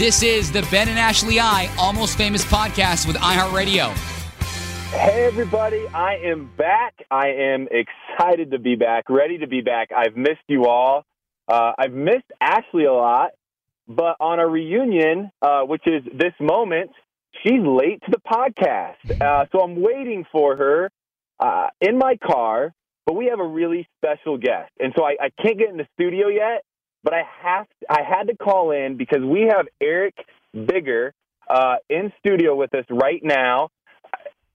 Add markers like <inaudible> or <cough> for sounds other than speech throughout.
This is the Ben and Ashley I Almost Famous podcast with iHeartRadio. Hey, everybody. I am back. I am excited to be back, ready to be back. I've missed you all. Uh, I've missed Ashley a lot, but on a reunion, uh, which is this moment, she's late to the podcast. <laughs> Uh, so I'm waiting for her uh, in my car, but we have a really special guest. And so I, I can't get in the studio yet, but I have I had to call in because we have Eric Bigger uh, in studio with us right now.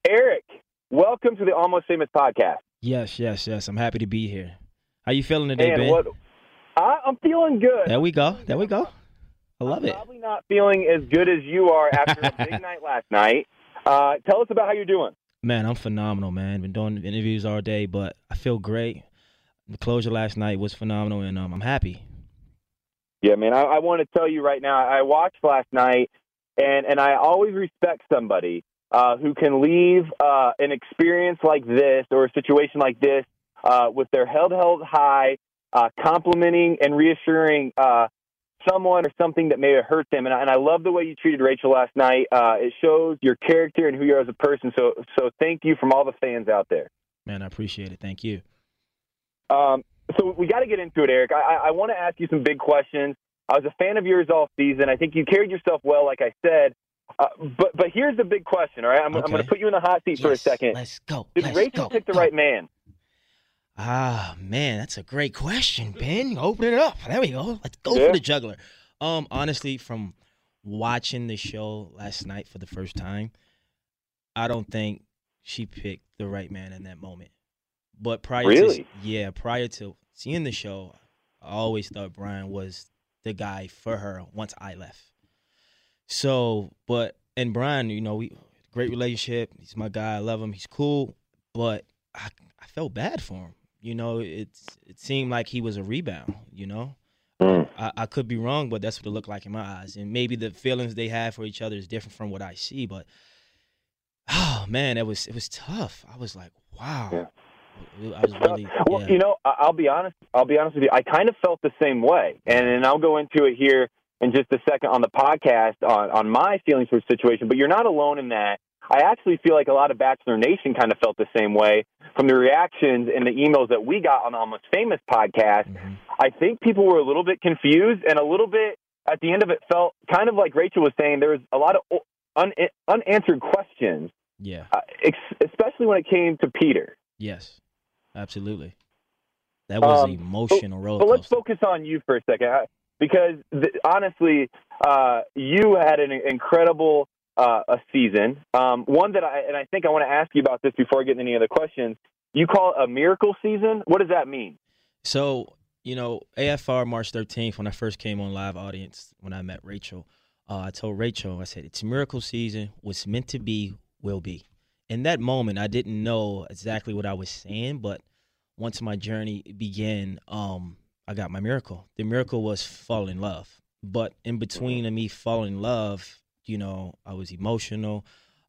Eric, welcome to the Almost Famous podcast. Yes, yes, yes. I'm happy to be here. How you feeling today, And Ben? what I, I'm feeling good. There we go. There we go. I love I'm it. Probably not feeling as good as you are after a big <laughs> night last night. Uh, tell us about how you're doing. Man, I'm phenomenal, man. Been doing interviews all day, but I feel great. The closure last night was phenomenal, and um, I'm happy. Yeah, man. I, I want to tell you right now. I watched last night, and and I always respect somebody uh, who can leave uh, an experience like this or a situation like this uh, with their head held high, uh, complimenting and reassuring uh, someone or something that may have hurt them. And I, and I love the way you treated Rachel last night. Uh, it shows your character and who you are as a person. So so thank you from all the fans out there. Man, I appreciate it. Thank you. Um, so we got to get into it, Eric. I, I, I want to ask you some big questions. I was a fan of yours all season. I think you carried yourself well, like I said. Uh, but but here's the big question. All right, I'm, I'm going to put you in the hot seat for a second. Let's go. Did Let's Rachel go, pick the go. right man? Ah, man, that's a great question, Ben. Open it up. There we go. Let's go Yeah. for the juggler. Um, honestly, from watching the show last night for the first time, I don't think she picked the right man in that moment. But prior Really? to yeah, prior to seeing the show, I always thought Bryan was the guy for her once I left. So, but and Bryan, you know, we great relationship. He's my guy. I love him. He's cool. But I I felt bad for him. You know, it's it seemed like he was a rebound. You know, Mm. I, I could be wrong, but that's what it looked like in my eyes. And maybe the feelings they have for each other is different from what I see. But oh man, it was it was tough. I was like, wow. Yeah. I was really well, yeah. you know, I'll be honest. I'll be honest with you. I kind of felt the same way, and and I'll go into it here in just a second on the podcast on on my feelings for the situation. But you're not alone in that. I actually feel like a lot of Bachelor Nation kind of felt the same way from the reactions and the emails that we got on the Almost Famous podcast. Mhm. I think people were a little bit confused and a little bit at the end of it felt kind of like Rachel was saying there was a lot of un- unanswered questions, yeah. uh, ex- especially when it came to Peter. Yes. Absolutely. That was Um, an emotional roller But let's focus on you for a second, uh, because th- honestly, uh, you had an incredible uh, a season. Um, one that I and I think I want to ask you about this before I get into any other questions. You call it a miracle season. What does that mean? So, you know, AFR March 13th, when I first came on live audience, when I met Rachel, uh, I told Rachel, I said, it's miracle season. What's meant to be will be. In that moment, I didn't know exactly what I was saying, but once my journey began, um, I got my miracle. The miracle was fall in love. But in between of me falling in love, you know, I was emotional.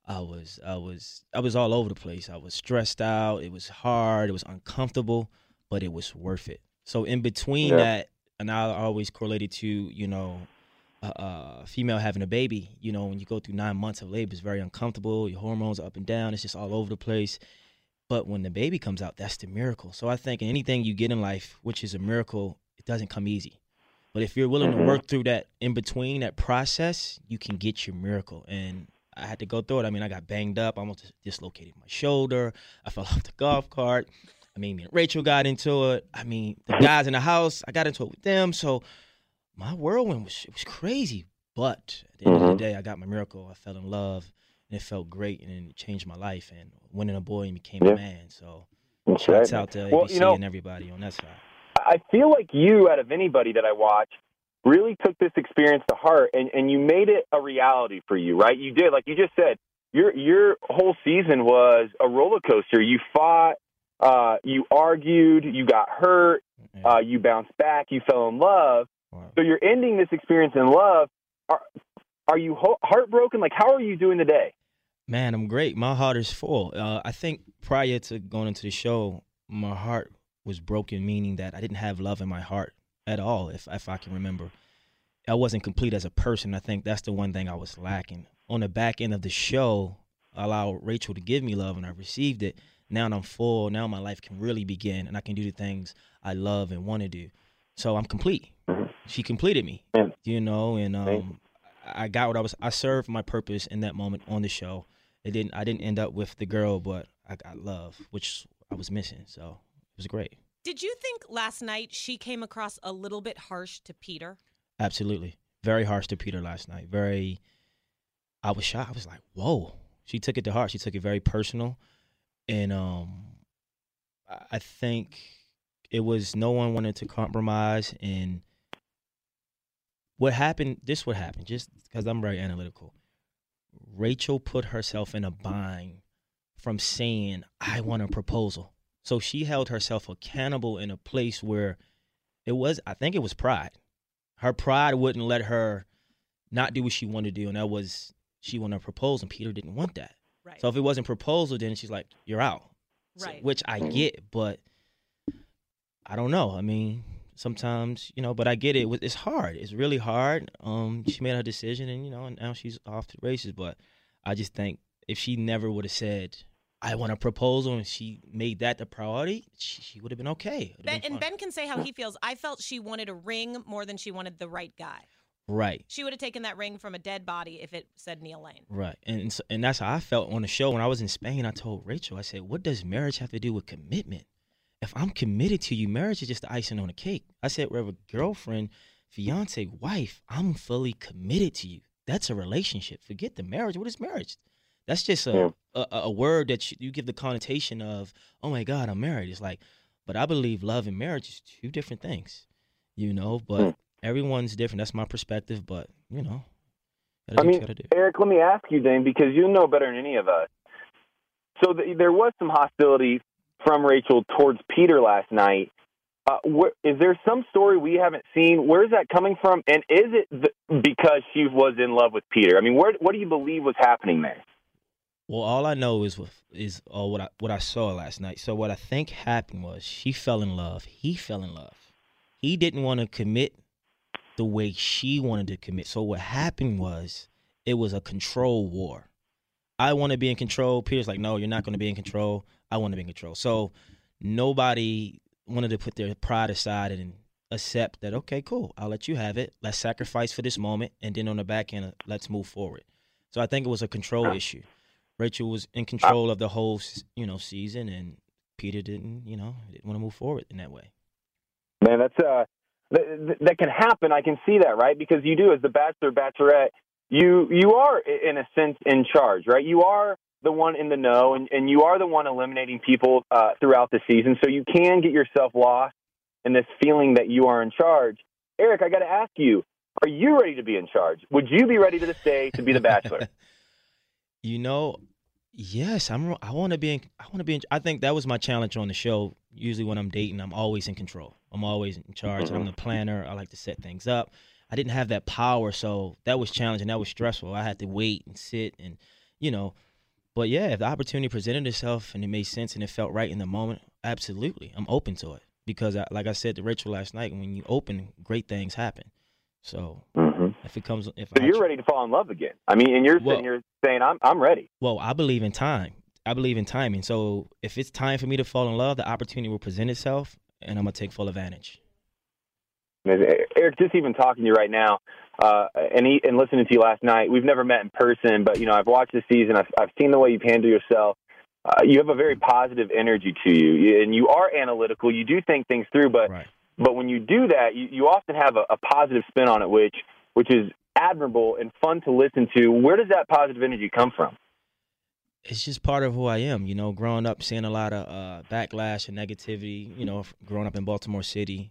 I was I was I was all over the place. I was stressed out. It was hard. It was uncomfortable, but it was worth it. So in between Yeah. that, and I always correlated to you know, a, a female having a baby. You know, when you go through nine months of labor, it's very uncomfortable. Your hormones are up and down. It's just all over the place. But when the baby comes out, that's the miracle. So I think anything you get in life, which is a miracle, it doesn't come easy. But if you're willing Mhm. to work through that in between, that process, you can get your miracle. And I had to go through it. I mean, I got banged up. I almost dislocated my shoulder. I <laughs> fell off the golf cart. I mean, me and Rachel got into it. I mean, the guys in the house, I got into it with them. So my whirlwind was it was crazy. But at the end of Mhm. the day, I got my miracle. I fell in love, and it felt great, and it changed my life. And winning a boy and became Yeah. a man. So That's shouts right. out to Well, ABC you know- and everybody on that side. I feel like you, out of anybody that I watch, really took this experience to heart and, and you made it a reality for you, right? You did, like you just said, your your whole season was a roller coaster. You fought, uh, you argued, you got hurt, uh, you bounced back, you fell in love. Wow. So you're ending this experience in love. Are are you ho- heartbroken? Like, how are you doing today? Man, I'm great. My heart is full. Uh, I think prior to going into the show, my heart was broken, meaning that I didn't have love in my heart at all, if if I can remember. I wasn't complete as a person. I think that's the one thing I was lacking. On the back end of the show, I allowed Rachel to give me love and I received it. Now I'm full. Now my life can really begin and I can do the things I love and want to do. So I'm complete. She completed me, you know, and um, I got what I was. I served my purpose in that moment on the show. It didn't. I didn't end up with the girl, but I got love, which I was missing. So it was great. Did you think last night she came across a little bit harsh to Peter? Absolutely. Very harsh to Peter last night. Very I was shocked. I was like, whoa. She took it to heart. She took it very personal. And um I think it was no one wanted to compromise and what happened this would happen just because i'm very analytical. Rachel put herself in a bind from saying i want a proposal. So she held herself accountable in a place where it was i think it was pride. Her pride wouldn't let her not do what she wanted to do and that was she wanted a proposal and peter didn't want that. Right. so if it wasn't proposal then she's like you're out. So- which i get but i don't know. I mean sometimes you know but i get it. It's hard. It's really hard. Um she made her decision and you know and now she's off to the races. But i just think if she never would have said i want a proposal and she made that the priority she, she would have been okay. Ben, been and. Ben can say how he feels. I felt she wanted a ring more than she wanted the right guy. right. She would have taken that ring from a dead body if it said Neil Lane. right. And and, and that's how i felt on the show. When i was in spain i told rachel i said what does marriage have to do with commitment if i'm committed to you marriage is just the icing on the cake i said whether girlfriend fiance wife i'm fully committed to you that's a relationship forget the marriage what is marriage that's just a Yeah. a, a word that you, you give the connotation of oh my god i'm married it's like but i believe love and marriage is two different things you know but Hmm. everyone's different that's my perspective but you know I gotta do what mean, you gotta do. Eric, let me ask you, Dane, because you know better than any of us. So th- there was some hostility from Rachel towards Peter last night. Uh, wh- is there some story we haven't seen? Where is that coming from? And is it th- because she was in love with Peter? I mean, where, what do you believe was happening there? Well, all I know is is uh, what I what I saw last night. So what I think happened was she fell in love. He fell in love. He didn't want to commit the way she wanted to commit. So what happened was it was a control war. I want to be in control. Peter's like, no, you're not going to be in control. I want to be in control. So nobody wanted to put their pride aside and accept that. Okay, cool. I'll let you have it. Let's sacrifice for this moment, and then on the back end, let's move forward. So I think it was a control issue. Rachel was in control of the whole, you know, season, and Peter didn't, you know, didn't want to move forward in that way. Man, that's uh, th- th- that can happen. I can see that, right? Because you do, as the bachelor, bachelorette, you you are in a sense in charge, right? You are the one in the know, and, and you are the one eliminating people uh, throughout the season. So you can get yourself lost in this feeling that you are in charge. Eric, I got to ask you: Are you ready to be in charge? Would you be ready to this day to be the bachelor? <laughs> you know, yes, I'm. I want to be in. I want to be in. I think that was my challenge on the show. Usually, when I'm dating, I'm always in control. I'm always in charge. I'm the planner. I like to set things up. I didn't have that power, so that was challenging. That was stressful. I had to wait and sit and, you know, but yeah, if the opportunity presented itself and it made sense and it felt right in the moment, absolutely, I'm open to it because, I, like I said to Rachel last night, when you open, great things happen. So mm-hmm. if it comes, if So I you're ready to fall in love again. I mean, and you're Well- sitting here saying, "I'm I'm ready." Well, I believe in time. I believe in timing. So if it's time for me to fall in love, the opportunity will present itself, and I'm gonna take full advantage. Eric, just even talking to you right now, uh, and he, and listening to you last night, we've never met in person, but you know I've watched the season. I've, I've seen the way you've handled yourself. Uh, you have a very positive energy to you, You- and you are analytical. You do think things through, but Right. but when you do that, you, you often have a, a positive spin on it, which which is admirable and fun to listen to. Where does that positive energy come from? It's just part of who I am. You know, growing up, seeing a lot of uh, backlash and negativity. You know, growing up in Baltimore City,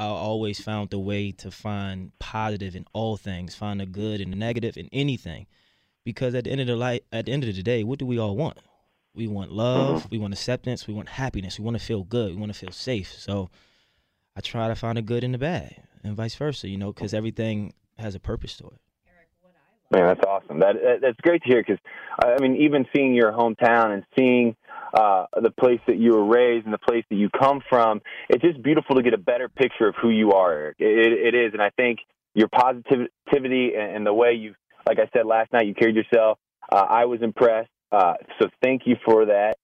I always found the way to find positive in all things, find the good and the negative in anything. Because at the end of the light, at the end of the day, what do we all want? We want love, uh-huh. we want acceptance, we want happiness, we want to feel good, we want to feel safe. So I try to find the good in the bad, and vice versa. You know, because everything has a purpose to it. Man, that's awesome. That, that that's great to hear because I mean, even seeing your hometown and seeing uh, the place that you were raised and the place that you come from, it's just beautiful to get a better picture of who you are. It, it is, and I think your positivity and, and the way you, like I said last night, you carried yourself. Uh, I was impressed. Uh, so thank you for that.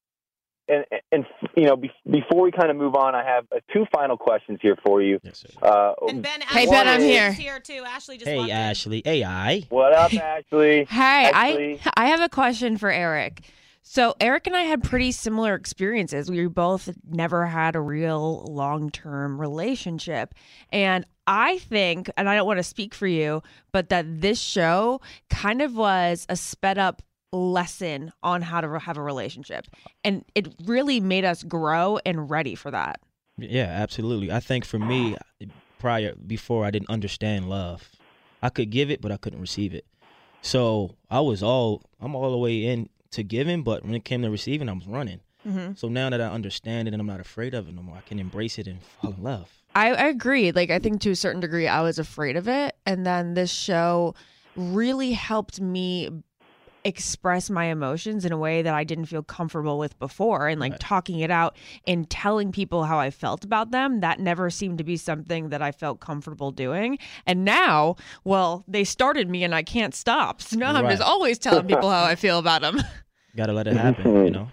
And, and you know, be, before we kind of move on, I have uh, two final questions here for you. Yes, sir. Uh, And Ben, Hey, Ashley Ben, I'm is here. here too. Ashley just Hey, walked in. Ashley. AI. what up, <laughs> Ashley? Hey, Ashley. I I have a question for Eric. So Eric and I had pretty similar experiences. We both never had a real long-term relationship. And I think, and I don't want to speak for you, but that this show kind of was a sped up lesson on how to have a relationship. And it really made us grow and ready for that. Yeah, absolutely. I think for me, prior before I didn't understand love. I could give it, but I couldn't receive it. So I was all I'm all the way in to giving, but when it came to receiving, I was running. Mm-hmm. So now that I understand it and I'm not afraid of it no more, I can embrace it and fall in love. I, I agree. Like I think to a certain degree I was afraid of it. And then this show really helped me express my emotions in a way that I didn't feel comfortable with before and like Right. talking it out and telling people how I felt about them that never seemed to be something that I felt comfortable doing and now well they started me and I can't stop <laughs> so now I'm just always telling people how I feel about them <laughs> Got to let it happen, you know.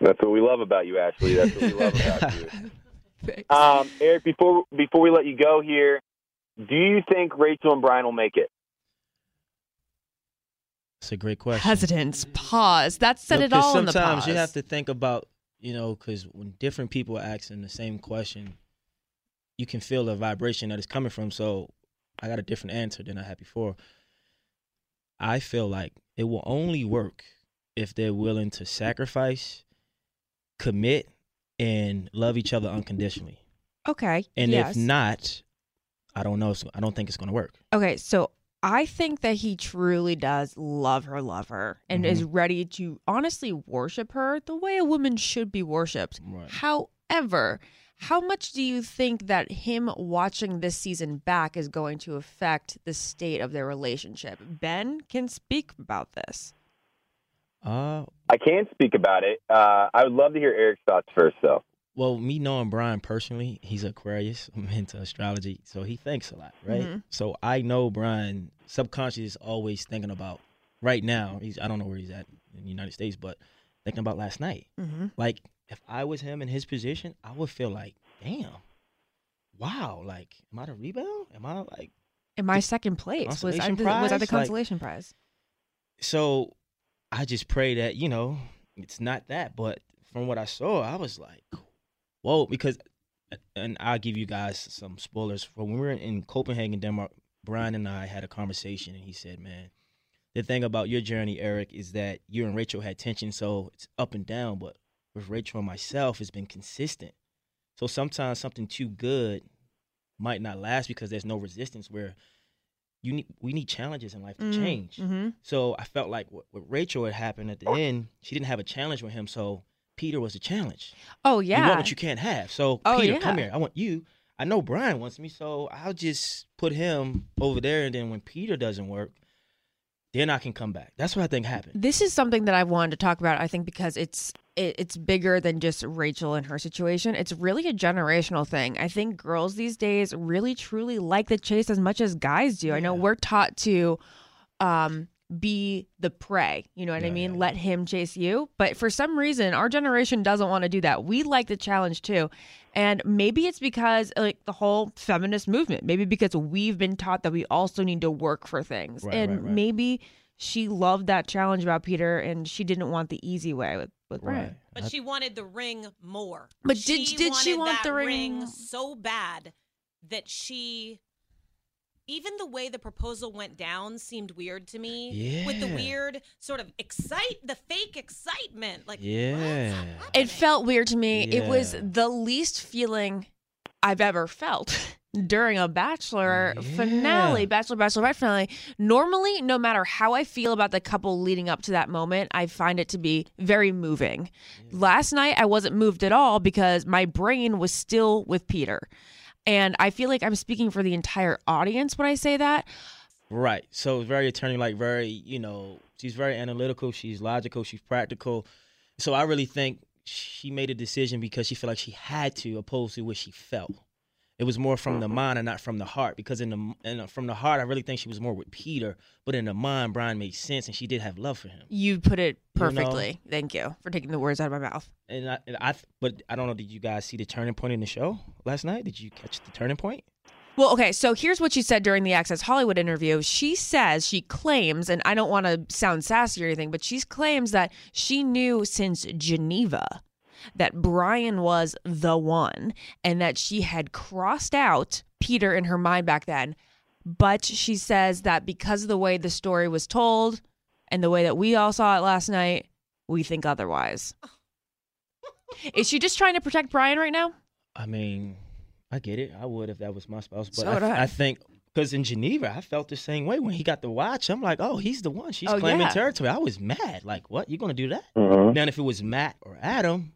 That's what we love about you, Ashley. That's what we love about <laughs> you. Um, Eric, before before we let you go here, do you think Rachel and Bryan will make it? It's a great question. hesitance pause that said No, it 'cause all in the sometimes you have to think about, you know, because when different people are asking the same question, you can feel the vibration that is coming from. So I got a different answer than I had before. I feel like it will only work if they're willing to sacrifice, commit, and love each other unconditionally. okay And yes. if not, I don't know. I don't think it's going to work. Okay, so I think that he truly does love her, love her, and is mm-hmm. ready to honestly worship her the way a woman should be worshipped. Right. However, how much do you think that him watching this season back is going to affect the state of their relationship? Ben can speak about this. Uh, I can speak about it. Uh, I would love to hear Eric's thoughts first, though. Well, me knowing Bryan personally, he's Aquarius. <laughs> I'm into astrology, so he thinks a lot, right? Mhm. So I know Bryan subconsciously is always thinking about right now. He's I don't know where he's at in the United States, but thinking about last night. Mm-hmm. Like if I was him in his position, I would feel like, damn, wow, like am I the rebound? Am I like In my second place was I, the, was I the prize? Like- consolation prize? so I just pray that, you know, it's not that. But from what I saw, I was like, whoa, because, and I'll give you guys some spoilers. For When we were in Copenhagen, Denmark, Bryan and I had a conversation, and he said, man, the thing about your journey, Eric, is that you and Rachel had tension, so it's up and down. But with Rachel and myself, it's been consistent. So sometimes something too good might not last because there's no resistance. Where you need, we need challenges in life to change. Mm-hmm. So I felt like what, what Rachel had happened at the end, she didn't have a challenge with him. So Peter was the challenge. Oh yeah, You want what you can't have. So Oh, Peter, yeah. come here. I want you. I know Bryan wants me, so I'll just put him over there. And then when Peter doesn't work, then I can come back. That's what I think happened. This is something that I've wanted to talk about. I think because it's it, it's bigger than just Rachel and her situation. It's really a generational thing. I think girls these days really truly like the chase as much as guys do. I know we're taught to um be the prey. You know what I mean? yeah, Let him chase you. But for some reason, our generation doesn't want to do that. We like the challenge too. And maybe it's because like the whole feminist movement. Maybe because we've been taught that we also need to work for things. Right, and right, right. maybe she loved that challenge about Peter and she didn't want the easy way with, with Bryan. But she wanted the ring more. But did- did she want that the ring- so bad that she even the way the proposal went down seemed weird to me. Yeah. With the weird sort of excite the fake excitement. Like Yeah. It felt weird to me. It was the least feeling I've ever felt <laughs> during a Bachelor oh, finale, Yeah. Bachelor Bachelorette finale. Normally, no matter how I feel about the couple leading up to that moment, I find it to be very moving. Last night, I wasn't moved at all because my brain was still with Peter. And I feel like I'm speaking for the entire audience when I say that. Right. So it's very attorney like very, you know, she's very analytical, she's logical, she's practical. So I really think she made a decision because she felt like she had to opposed to what she felt. It was more from the mm-hmm. mind and not from the heart. Because in the and from the heart, I really think she was more with Peter. But in the mind, Bryan made sense, and she did have love for him. You put it You know? perfectly. Thank you for taking the words out of my mouth. And I, and I, but I don't know. Did you guys see the turning point in the show last night? Did you catch the turning point? Well, okay, so here's what she said during the Access Hollywood interview. She says, she claims, and I don't want to sound sassy or anything, but she claims that she knew since Geneva that Bryan was the one and that she had crossed out Peter in her mind back then. But she says that because of the way the story was told and the way that we all saw it last night, we think otherwise. Is she just trying to protect Bryan right now? I mean, I get it. I would if that was my spouse. But So I, would I. I think because in Geneva, I felt the same way when he got the watch. I'm like, oh, he's the one. She's Oh, claiming yeah. territory. I was mad. Like, what? You're gonna do that? Mhm. Now, if it was Matt or Adam,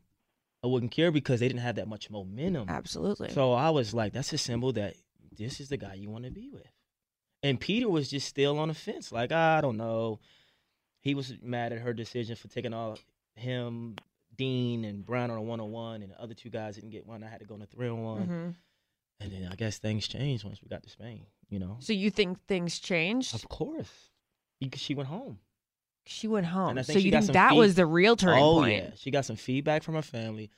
I wouldn't care because they didn't have that much momentum. Absolutely. So I was like, that's a symbol that this is the guy you want to be with. And Peter was just still on the fence, like I don't know. He was mad at her decision for taking all him, Dean, and Brown on a one on one, and the other two guys didn't get one. I had to go on a three on one. Mhm. And then I guess things changed once we got to Spain. You know, So you think things changed? of course, because she went home. She went home. So you think that feed- was the real turning oh point? yeah, she got some feedback from her family.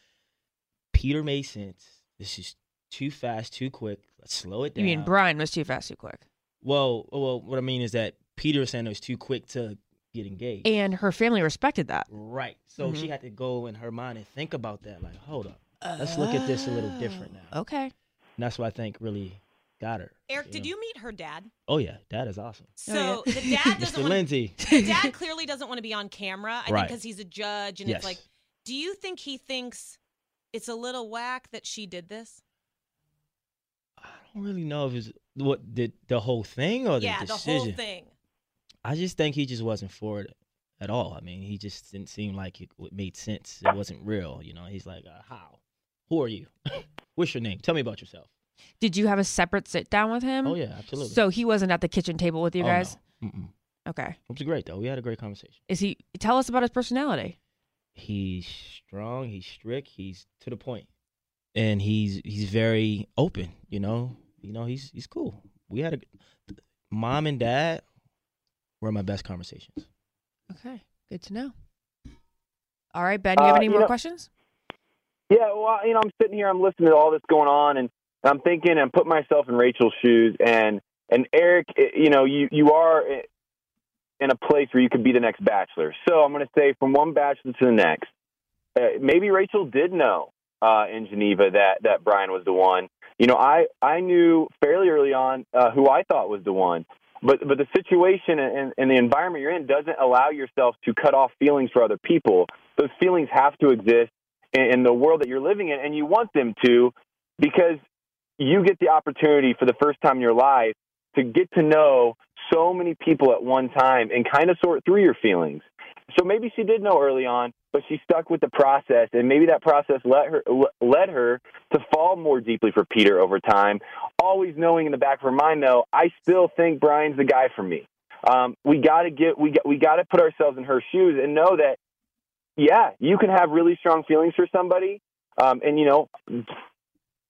Peter made sense. This is too fast, too quick. Let's slow it down. You mean Bryan was too fast, too quick, Well, well, what I mean is that Peter was saying it was too quick to get engaged. and her family respected that. right. So Mhm. she had to go in her mind and think about that. Like, hold up, let's look at this a little different now. Oh, Okay. And that's what I think really got her. Eric, did know? you meet her dad? Oh yeah, dad is awesome. So Oh, yeah. the dad <laughs> doesn't Mr. want Lindsay. the dad clearly doesn't want to be on camera. I think because he's a judge, and yes. it's like, do you think he thinks it's a little whack that she did this? I don't really know if it's what the the whole thing or the yeah, the decision. whole thing. I just think he just wasn't for it at all. I mean, he just didn't seem like it made sense. It wasn't real. You know, he's like, uh, how? Who are you? <laughs> What's your name? Tell me about yourself. Did you have a separate sit down with him? Oh yeah, absolutely. So he wasn't at the kitchen table with you Oh, guys. no. Mm-mm. Okay. It was great though. We had a great conversation. Is he? Tell us about his personality. He's strong. He's strict. He's to the point, and he's he's very open. You know, you know he's he's cool. We had a mom and dad were my best conversations. Okay. Good to know. All right, Ben. You have Uh, any you more know- questions? Yeah, well, you know, I'm sitting here, I'm listening to all this going on, and I'm thinking, and putting myself in Rachel's shoes, and and Eric, eh, you know, you you are eh, in a place where you could be the next bachelor. So I'm going to say, from one bachelor to the next, uh, maybe Rachel did know uh, in Geneva that that Bryan was the one. You know, I I knew fairly early on uh, who I thought was the one. But but the situation and, and the environment you're in doesn't allow yourself to cut off feelings for other people. Those feelings have to exist in, in the world that you're living in, and you want them to because you get the opportunity for the first time in your life to get to know so many people at one time and kind of sort through your feelings. So maybe she did know early on, but she stuck with the process, and maybe that process led her led her to fall more deeply for Peter over time. Always knowing in the back of her mind, though, I still think Bryan's the guy for me. Um, we got to get we got, we got to put ourselves in her shoes and know that, yeah, you can have really strong feelings for somebody, um, and you know,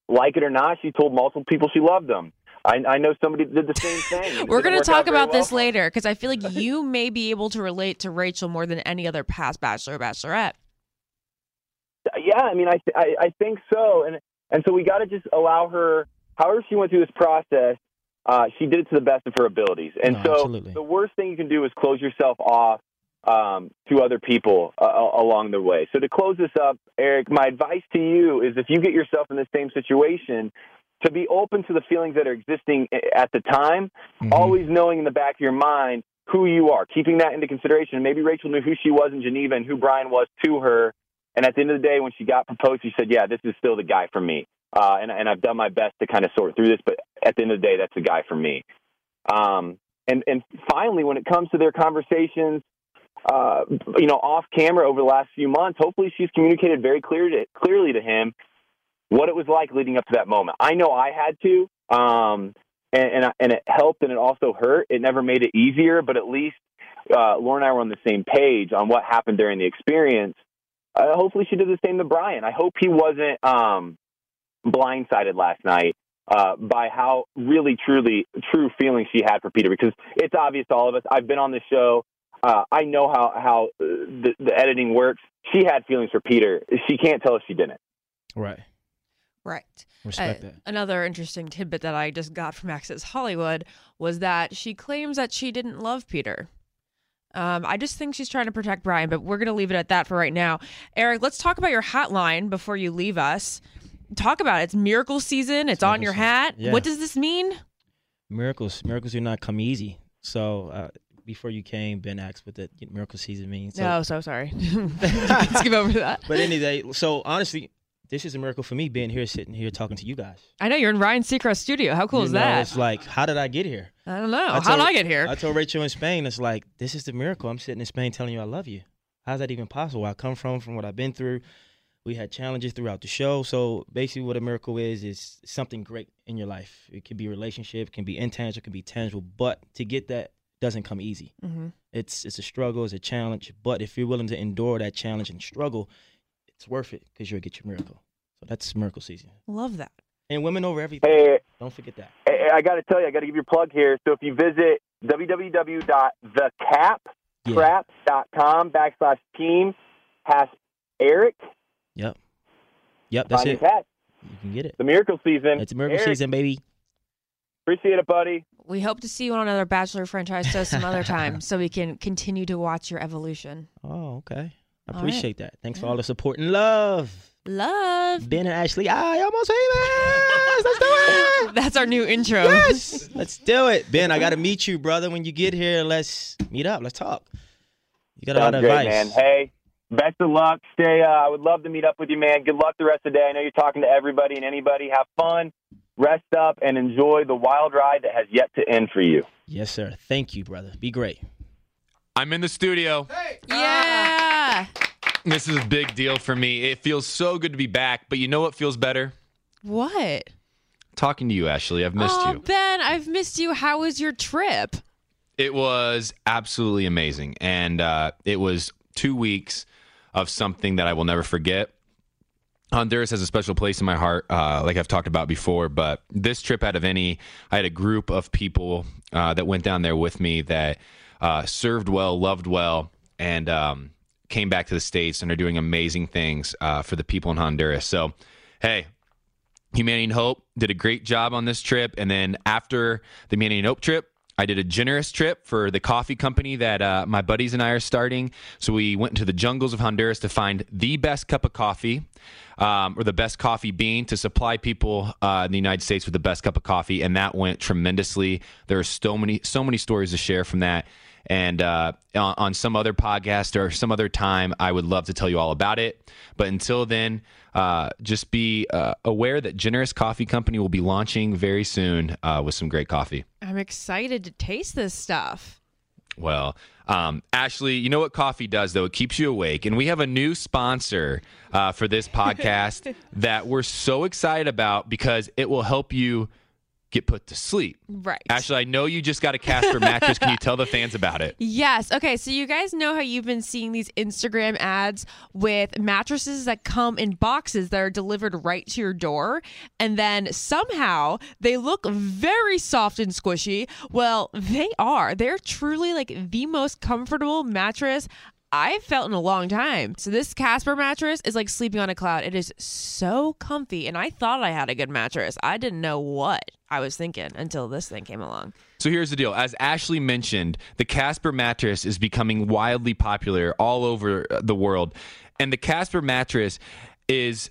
like it or not, she told multiple people she loved them. I, I know somebody did the same thing. We're going to talk about this later because I feel like <laughs> you may be able to relate to Rachel more than any other past bachelor or bachelorette. Yeah, I mean, I, th- I I think so, and and so we got to just allow her. However, she went through this process, uh, she did it to the best of her abilities. And No, so absolutely. the worst thing you can do is close yourself off um, to other people uh, along the way. So to close this up, Eric, my advice to you is if you get yourself in the same situation, to be open to the feelings that are existing at the time, Mhm. always knowing in the back of your mind who you are, keeping that into consideration. Maybe Rachel knew who she was in Geneva and who Bryan was to her. And at the end of the day, when she got proposed, she said, "Yeah, this is still the guy for me." Uh, and, and I've done my best to kind of sort through this, but at the end of the day, that's the guy for me. Um, and and finally, when it comes to their conversations, uh, you know, off camera over the last few months, hopefully she's communicated very clear to, clearly to him what it was like leading up to that moment. I know I had to, um, and and, I, and it helped, and it also hurt. It never made it easier, but at least uh, Lauren and I were on the same page on what happened during the experience. Uh, hopefully, she did the same to Bryan. I hope he wasn't um, blindsided last night uh, by how really, truly, true feelings she had for Peter. Because it's obvious to all of us. I've been on the show. Uh, I know how how uh, the, the editing works. She had feelings for Peter. She can't tell us she didn't. Right. Right. Respect Uh, that. Another interesting tidbit that I just got from Access Hollywood was that she claims that she didn't love Peter. Um, I just think she's trying to protect Bryan, but we're going to leave it at that for right now. Eric, let's talk about your hotline before you leave us. Talk about it. It's miracle season. It's on your season. hat. Yeah. What does this mean? Miracles, miracles do not come easy. So uh, before you came, Ben asked what the miracle season means. So, oh, so sorry. Let's <laughs> <laughs> skip over that. But anyway, so honestly, this is a miracle for me being here, sitting here talking to you guys. I know you're in Ryan Seacrest studio. How cool You is know, that? It's like, how did I get here? I don't know. I How did I get here? I told Rachel in Spain, it's like, this is the miracle. I'm sitting in Spain telling you I love you. How's that even possible? Where I come from, from what I've been through. We had challenges throughout the show. So basically, what a miracle is, is something great in your life. It can be a relationship, it can be intangible, it can be tangible. But to get that doesn't come easy. Mhm. It's it's a struggle, it's a challenge. But if you're willing to endure that challenge and struggle, it's worth it because you'll get your miracle. So that's miracle season. Love that. And women over everything. Hey, Don't forget that. Hey, I got to tell you, I got to give you a plug here. So if you visit www.thecaptrap.com backslash team, past Eric, Yep. Yep, that's find it. You can get it. The miracle season. It's a miracle Eric, season, baby. Appreciate it, buddy. We hope to see you on another Bachelor franchise show some other time <laughs> so we can continue to watch your evolution. Oh, okay. I All appreciate that. Thanks for all the support and love. Love. Ben and Ashley, I almost famous. Let's do it. <laughs> That's our new intro. Yes. <laughs> Let's do it. Ben, I got to meet you, brother. When you get here, let's meet up. Let's talk. You got a lot of great, advice. man. Hey, best of luck. Stay. Uh, I would love to meet up with you, man. Good luck the rest of the day. I know you're talking to everybody and anybody. Have fun, rest up, and enjoy the wild ride that has yet to end for you. Yes, sir. Thank you, brother. Be great. I'm in the studio. Hey. Yeah. This is a big deal for me. It feels so good to be back, but you know what feels better? What? Talking to you, Ashley. I've missed oh, you. Ben, I've missed you. How was your trip? It was absolutely amazing. And uh, it was two weeks of something that I will never forget. Honduras has a special place in my heart, uh, like I've talked about before. But this trip, out of any, I had a group of people uh, that went down there with me that uh, served well, loved well, and um, came back to the States and are doing amazing things uh, for the people in Honduras. So, hey, Humanity and Hope did a great job on this trip. And then after the Humanity and Hope trip, I did a generous trip for the coffee company that uh, my buddies and I are starting. So we went into the jungles of Honduras to find the best cup of coffee um, or the best coffee bean to supply people uh, in the United States with the best cup of coffee, and that went tremendously. There are so many, so many stories to share from that. And uh, on, on some other podcast or some other time, I would love to tell you all about it. But until then, uh, just be uh, aware that Generous Coffee Company will be launching very soon uh, with some great coffee. I'm excited to taste this stuff. Well, um, Ashley, you know what coffee does, though? It keeps you awake. And we have a new sponsor uh, for this <laughs> podcast that we're so excited about because it will help you get put to sleep. Right. Ashley, I know you just got a Casper mattress. Can you tell the fans about it? <laughs> Yes. Okay. So you guys know how you've been seeing these Instagram ads with mattresses that come in boxes that are delivered right to your door. And then somehow they look very soft and squishy. Well, they are. They're truly like the most comfortable mattress I've felt in a long time. So this Casper mattress is like sleeping on a cloud. It is so comfy. And I thought I had a good mattress. I didn't know what I was thinking until this thing came along. So here's the deal. As Ashley mentioned, the Casper mattress is becoming wildly popular all over uh, the world. And the Casper mattress is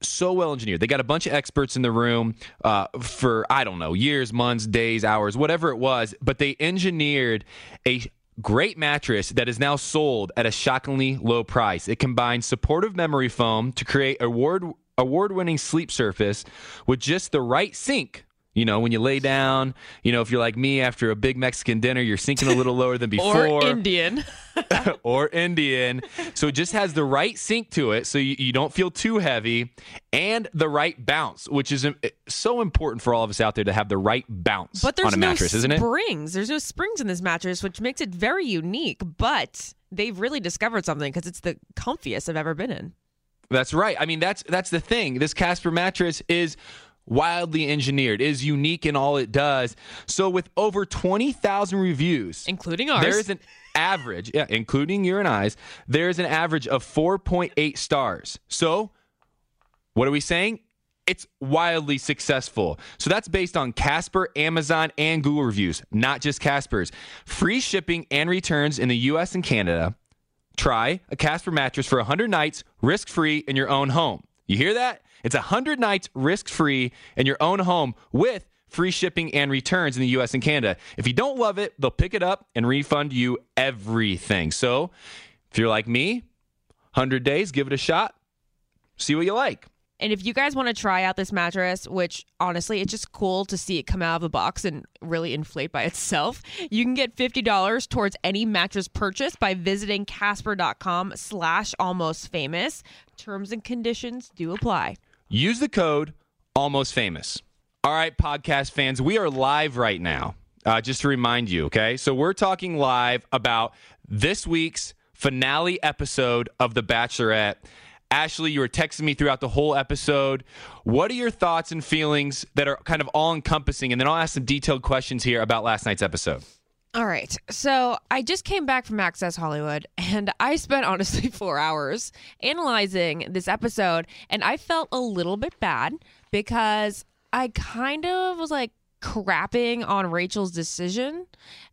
so well engineered. They got a bunch of experts in the room uh, for, I don't know, years, months, days, hours, whatever it was, but they engineered a great mattress that is now sold at a shockingly low price. It combines supportive memory foam to create award award-winning sleep surface with just the right sink you know, when you lay down, you know, if you're like me after a big Mexican dinner, you're sinking a little lower than <laughs> before. Or Indian. <laughs> or Indian. So it just has the right sink to it so you, you don't feel too heavy and the right bounce, which is um, so important for all of us out there to have the right bounce But there's on a mattress, no isn't it? springs. There's no springs in this mattress, which makes it very unique. But they've really discovered something because it's the comfiest I've ever been in. That's right. I mean, that's that's the thing. This Casper mattress is wildly engineered, is unique in all it does. So, with over 20,000 reviews, including ours, there is an average, yeah, including your and I's, there is an average of 4.8 stars. So, what are we saying? It's wildly successful. So that's based on Casper, Amazon, and Google reviews, not just Casper's. Free shipping and returns in the US and Canada. Try a Casper mattress for 100 nights risk free in your own home. You hear that? It's 100 nights risk free in your own home with free shipping and returns in the US and Canada. If you don't love it, they'll pick it up and refund you everything. So if you're like me, 100 days, give it a shot, see what you like. And if you guys want to try out this mattress, which honestly, it's just cool to see it come out of the box and really inflate by <laughs> itself, you can get $50 towards any mattress purchase by visiting casper.com slash almost famous. Terms and conditions do apply. Use the code almost famous. All right, podcast fans, we are live right now. Uh, just to remind you, okay? So we're talking live about this week's finale episode of The Bachelorette. Ashley, you were texting me throughout the whole episode. What are your thoughts and feelings that are kind of all encompassing? And then I'll ask some detailed questions here about last night's episode. All right. So I just came back from Access Hollywood <laughs> and I spent honestly <laughs> four hours analyzing this episode. And I felt a little bit bad because I kind of was like crapping on Rachel's decision.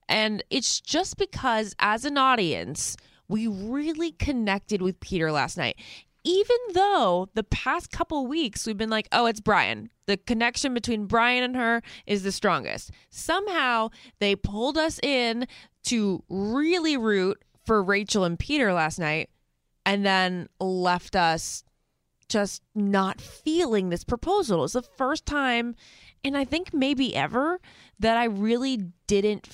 And it's just because, as an audience, we really connected with Peter last night even though the past couple weeks we've been like, oh, it's Bryan. The connection between Bryan and her is the strongest. Somehow they pulled us in to really root for Rachel and Peter last night and then left us just not feeling this proposal. It was the first time, and I think maybe ever, that I really didn't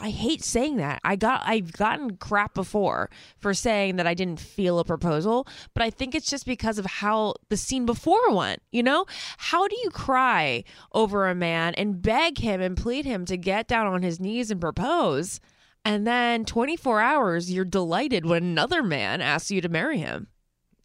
I hate saying that. I got I've gotten crap before for saying that I didn't feel a proposal, but I think it's just because of how the scene before went, you know? How do you cry over a man and beg him and plead him to get down on his knees and propose? And then 24 hours you're delighted when another man asks you to marry him.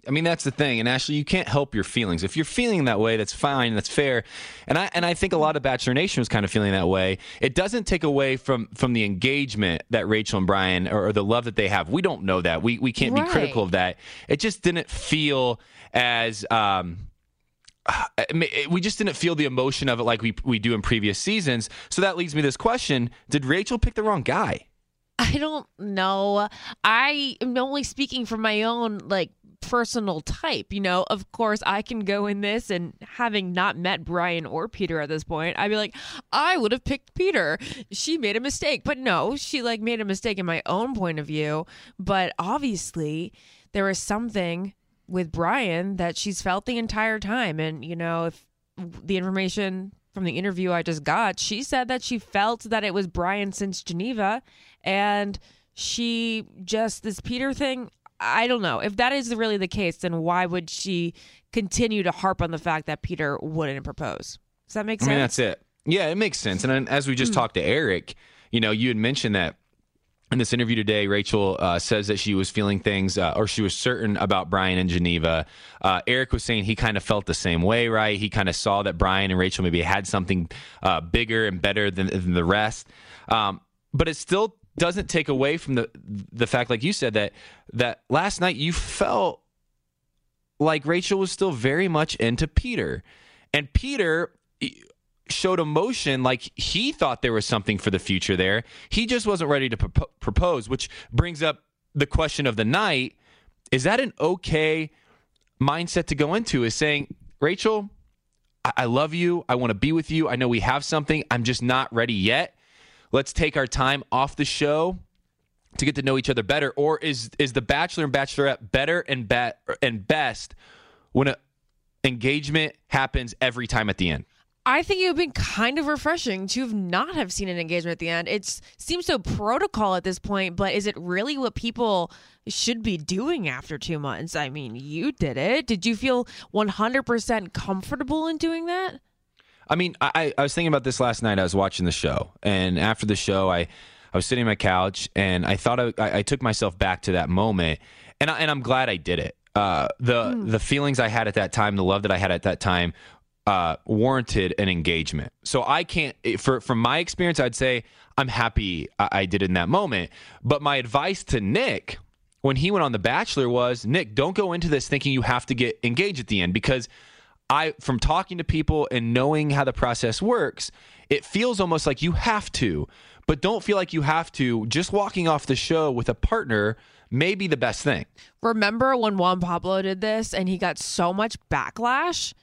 I mean, that's the thing. And Ashley, you can't help your feelings. If you're feeling that way, that's fine. That's fair. And I and I think a lot of Bachelor Nation was kind of feeling that way. It doesn't take away from from the engagement that Rachel and Bryan or, or the love that they have. We don't know that. We we can't right. be critical of that. It just didn't feel as um we just didn't feel the emotion of it like we we do in previous seasons. So that leads me to this question: Did Rachel pick the wrong guy? I don't know. I am only speaking from my own like personal type. You know, of course, I can go in this and having not met Bryan or Peter at this point, I'd be like, I would have picked Peter. She made a mistake. But no, she like made a mistake in my own point of view. But obviously, there is something with Bryan that she's felt the entire time. And, you know, if the information from the interview I just got, she said that she felt that it was Bryan since Geneva. And she just, this Peter thing, I don't know. If that is really the case, then why would she continue to harp on the fact that Peter wouldn't propose? Does that make sense? I mean, that's it. Yeah, it makes sense. And as we just mm. talked to Eric, you know, you had mentioned that in this interview today, Rachel uh, says that she was feeling things, uh, or she was certain about Bryan and Geneva. Uh, Eric was saying he kind of felt the same way, right? He kind of saw that Bryan and Rachel maybe had something uh, bigger and better than, than the rest. Um, but it still doesn't take away from the the fact, like you said, that that last night you felt like Rachel was still very much into Peter, and Peter showed emotion like he thought there was something for the future there. He just wasn't ready to pro- propose, which brings up the question of the night: Is that an okay mindset to go into? Is saying, Rachel, I, I love you. I want to be with you. I know we have something. I'm just not ready yet let's take our time off the show to get to know each other better or is is the bachelor and bachelorette better and be- and best when an engagement happens every time at the end I think it would be kind of refreshing to not have seen an engagement at the end. It seems so protocol at this point, but is it really what people should be doing after two months? I mean, you did it. Did you feel 100% comfortable in doing that? I mean, I, I was thinking about this last night. I was watching the show, and after the show, I I was sitting on my couch, and I thought I, I took myself back to that moment, and I, and I'm glad I did it. Uh, the mm. the feelings I had at that time, the love that I had at that time, uh, warranted an engagement. So I can't, for from my experience, I'd say I'm happy I, I did in that moment. But my advice to Nick when he went on The Bachelor was Nick, don't go into this thinking you have to get engaged at the end because I, from talking to people and knowing how the process works, it feels almost like you have to, but don't feel like you have to. Just walking off the show with a partner may be the best thing. Remember when Juan Pablo did this and he got so much backlash?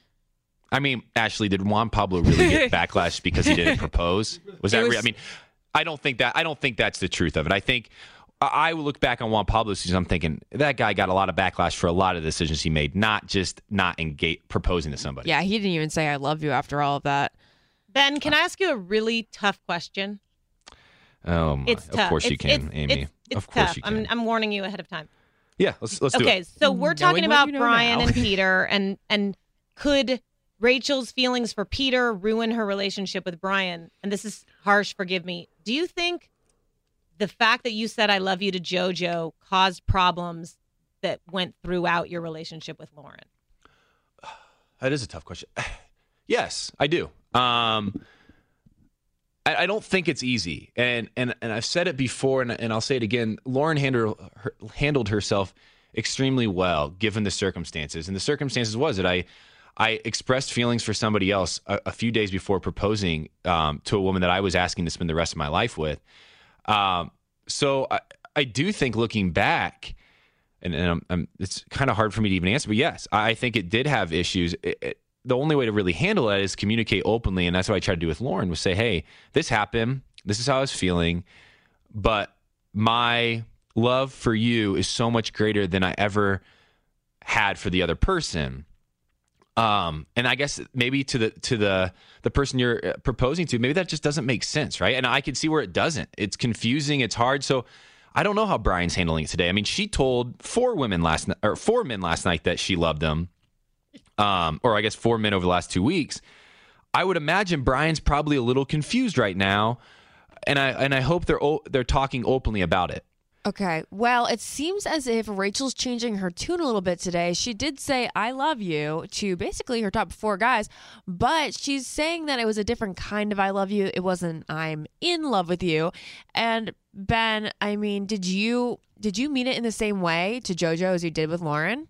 I mean, Ashley, did Juan Pablo really get <laughs> backlash because he didn't propose? Was that? Was- re- I mean, I don't think that. I don't think that's the truth of it. I think I I look back on Juan Pablo's season. I'm thinking that guy got a lot of backlash for a lot of decisions he made, not just not engage proposing to somebody. Yeah, he didn't even say I love you after all of that. Ben, can I ask you a really tough question? Oh, my. It's of tough. course you can, it's- Amy. It's, it's of course tough. you can. I'm, I'm warning you ahead of time. yeah, let's let's do okay, it. so we're talking what about you know Bryan now. and <laughs> Peter, and and could Rachel's feelings for Peter ruin her relationship with Bryan? And this is harsh. Forgive me. Do you think the fact that you said "I love you" to JoJo caused problems that went throughout your relationship with Lauren? <sighs> That is a tough question. <sighs> yes, I do. Um, I, I don't think it's easy, and and and I've said it before, and, and I'll say it again. Lauren handled her, handled herself extremely well given the circumstances, and the circumstances was that I. I expressed feelings for somebody else a, a few days before proposing um, to a woman that I was asking to spend the rest of my life with. Um, so I, I do think looking back, and, and I'm, I'm, it's kind of hard for me to even answer, but yes, I think it did have issues. It, it, the only way to really handle that is communicate openly, and that's what I tried to do with Lauren was say, "Hey, this happened. This is how I was feeling, but my love for you is so much greater than I ever had for the other person." Um, and I guess maybe to the to the the person you're uh, proposing to, maybe that just doesn't make sense, right? And I can see where it doesn't. It's confusing. It's hard. So I don't know how Bryan's handling it today. I mean, she told four women last night, or four men last night that she loved them. Um, or I guess four men over the last two weeks. I would imagine Bryan's probably a little confused right now, and I and I hope they're they're talking openly about it. Okay. Well, it seems as if Rachel's changing her tune a little bit today. She did say, I love you to basically her top four guys, but she's saying that it was a different kind of I love you. It wasn't I'm in love with you. And Ben, I mean, did you did you mean it in the same way to JoJo as you did with Lauren?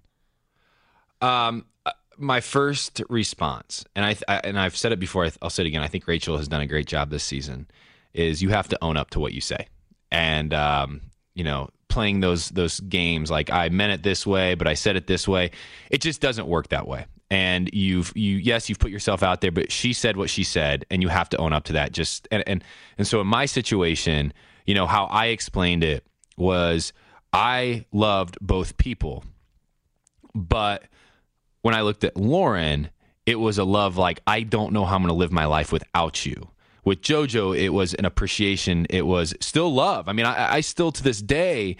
Um, uh, my first response, and I, I and I've said it before. I'll say it again. I think Rachel has done a great job this season. Is you have to own up to what you say, and um, you know, playing those those games like I meant it this way, but I said it this way. It just doesn't work that way. And you've you yes, you've put yourself out there, but she said what she said, and you have to own up to that. Just and and and so in my situation, you know, how I explained it was I loved both people, but when I looked at Lauren, it was a love like I don't know how I'm going to live my life without you. With JoJo, it was an appreciation. It was still love. I mean, I, I still to this day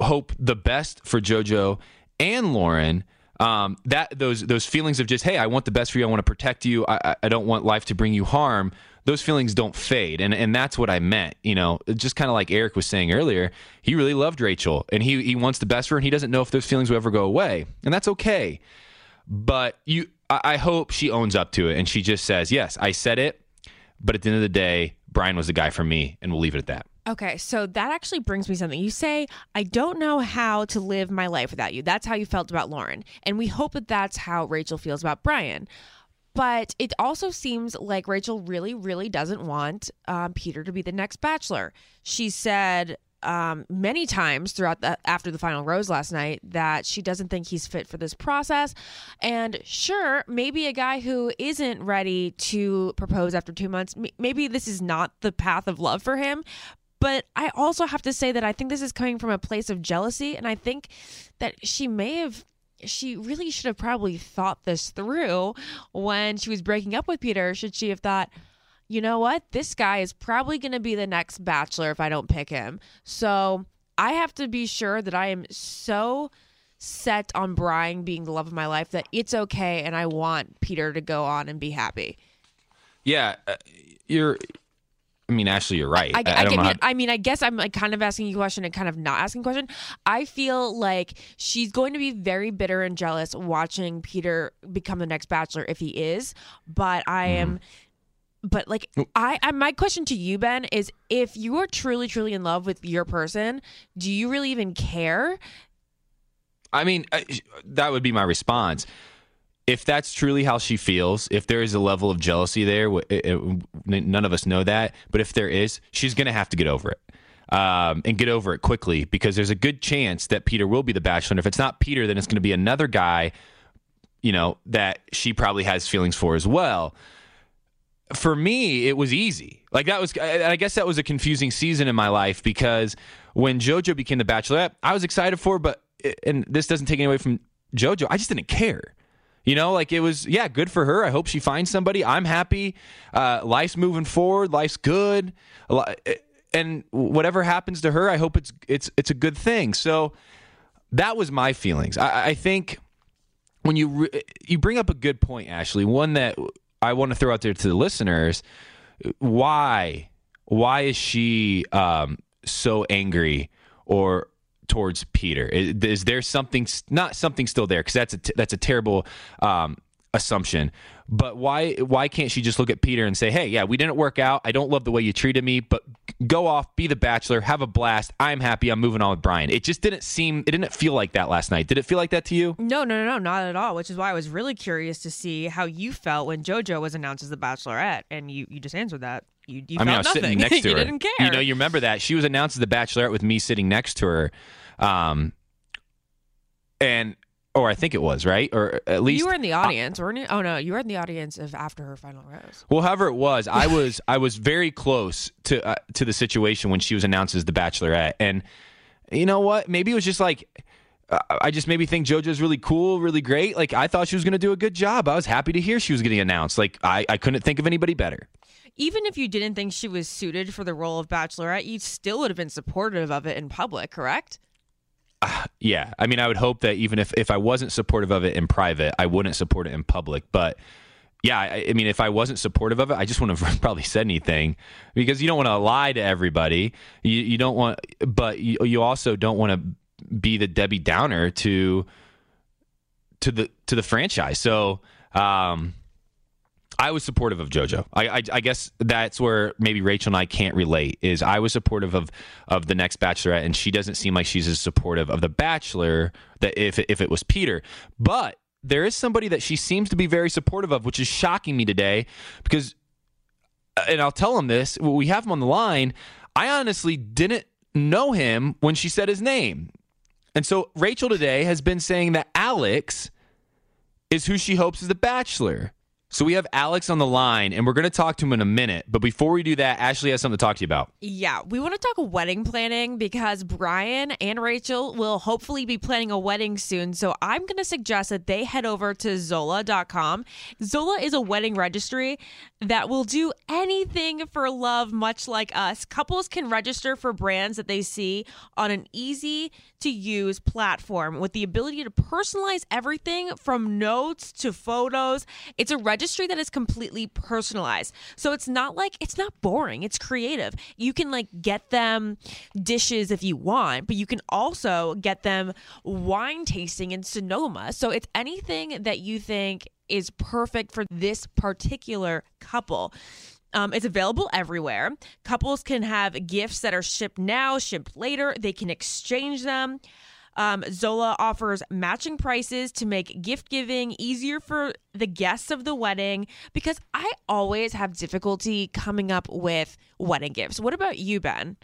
hope the best for JoJo and Lauren. Um, that those those feelings of just hey, I want the best for you. I want to protect you. I, I- don't want life to bring you harm. Those feelings don't fade, and and that's what I meant. You know, just kind of like Eric was saying earlier. He really loved Rachel, and he he wants the best for her, and he doesn't know if those feelings will ever go away, and that's okay but you I, I hope she owns up to it and she just says yes i said it but at the end of the day bryan was the guy for me and we'll leave it at that Okay, so that actually brings me something. You say, I don't know how to live my life without you. That's how you felt about Lauren. And we hope that that's how Rachel feels about Bryan. But it also seems like Rachel really, really doesn't want um, Peter to be the next bachelor. She said um, many times throughout the after the final rose last night that she doesn't think he's fit for this process. And sure, maybe a guy who isn't ready to propose after two months, maybe this is not the path of love for him. But I also have to say that I think this is coming from a place of jealousy. And I think that she may have, she really should have probably thought this through when she was breaking up with Peter. Should she have thought, you know what? This guy is probably going to be the next bachelor if I don't pick him. So I have to be sure that I am so set on Bryan being the love of my life that it's okay and I want Peter to go on and be happy. yeah uh, you're I mean, Ashley, you're right. I, I, I, mean, How, I mean, I guess I'm like kind of asking you a question and kind of not asking a question. I feel like she's going to be very bitter and jealous watching Peter become the next Bachelor if he is. But I am, but like I, I, my question to you, Ben, is if you are truly, truly in love with your person, do you really even care? I mean, I, that would be my response. If that's truly how she feels, if there is a level of jealousy there, it- it- none of us know that. But if there is, she's going to have to get over it. Um, and get over it quickly because there's a good chance that Peter will be the bachelor. And if it's not Peter, then it's going to be another guy, you know, that she probably has feelings for as well. For me, it was easy. Like that was, I guess that was a confusing season in my life because when JoJo became the Bachelorette, I was excited for, but eh, and this doesn't take any away from JoJo. I just didn't care. You know, like it was, yeah, good for her. I hope she finds somebody. I'm happy. Uh, life's moving forward. Life's good. Eh, and whatever happens to her, I hope it's it's it's a good thing. So that was my feelings. I, I think when you re- eh, you bring up a good point, Ashley, one that I want to throw out there to the listeners. Why why is she um, so angry or towards Peter? Is, is there something not something still there? Because that's a t- that's a terrible um, assumption. But why why can't she just look at Peter and say, "Hey, yeah, we didn't work out. I don't love the way you treated me, but go off, be the bachelor, have a blast. I'm happy. I'm moving on with Bryan." It just didn't seem it didn't feel like that last night. Did it feel like that to you? No, no, no, no, not at all. Which is why I was really curious to see how you felt when JoJo was announced as the Bachelorette, and you you just answered that. You, you I mean, I was nothing. sitting <laughs> next to you her. didn't care. You know, you remember that she was announced as the Bachelorette with me sitting next to her, um, and or I think it was right, or at least You were in the audience, weren't you? Oh no, you were in the audience of after her final rose. Well, however it was, I was I was very close to uh, to the situation when she was announced as the Bachelorette, and you know what? Maybe it was just like uh, I just maybe think JoJo's really cool, really great. Like I thought she was going to do a good job. I was happy to hear she was getting announced. Like I I couldn't think of anybody better. Even if you didn't think she was suited for the role of Bachelorette, you still would have been supportive of it in public, correct? Yeah, I mean, I would hope that even if if I wasn't supportive of it in private, I wouldn't support it in public. But yeah, I, I mean, if I wasn't supportive of it, I just wouldn't have <laughs> probably said anything because you don't want to lie to everybody. You you don't want, but you, you also don't want to be the Debbie Downer to to the to the franchise. So. um I was supportive of JoJo. I, I, I guess that's where maybe Rachel and I can't relate. Is I was supportive of of the next Bachelorette, and she doesn't seem like she's as supportive of the Bachelor that if if it was Peter. But there is somebody that she seems to be very supportive of, which is shocking me today because, uh, and I'll tell him this: we have him on the line. I honestly didn't know him when she said his name, and so Rachel today has been saying that Alex is who she hopes is the Bachelor. So we have Alex on the line, and we're going to talk to him in a minute. But before we do that, Ashley has something to talk to you about. Yeah, we want to talk wedding planning because Bryan and Rachel will hopefully be planning a wedding soon. So I'm going to suggest that they head over to Zola.com. Zola is a wedding registry that will do anything for love, much like us. Couples can register for brands that they see on an easy to use platform with the ability to personalize everything from notes to photos. It's a registry that is completely personalized. So it's not like it's not boring, it's creative. You can like get them dishes if you want, but you can also get them wine tasting in Sonoma. So it's anything that you think is perfect for this particular couple. Um, it's available everywhere. Couples can have gifts that are shipped now, shipped later. They can exchange them. Um, Zola offers matching prices to make gift giving easier for the guests of the wedding because I always have difficulty coming up with wedding gifts. What about you, Ben?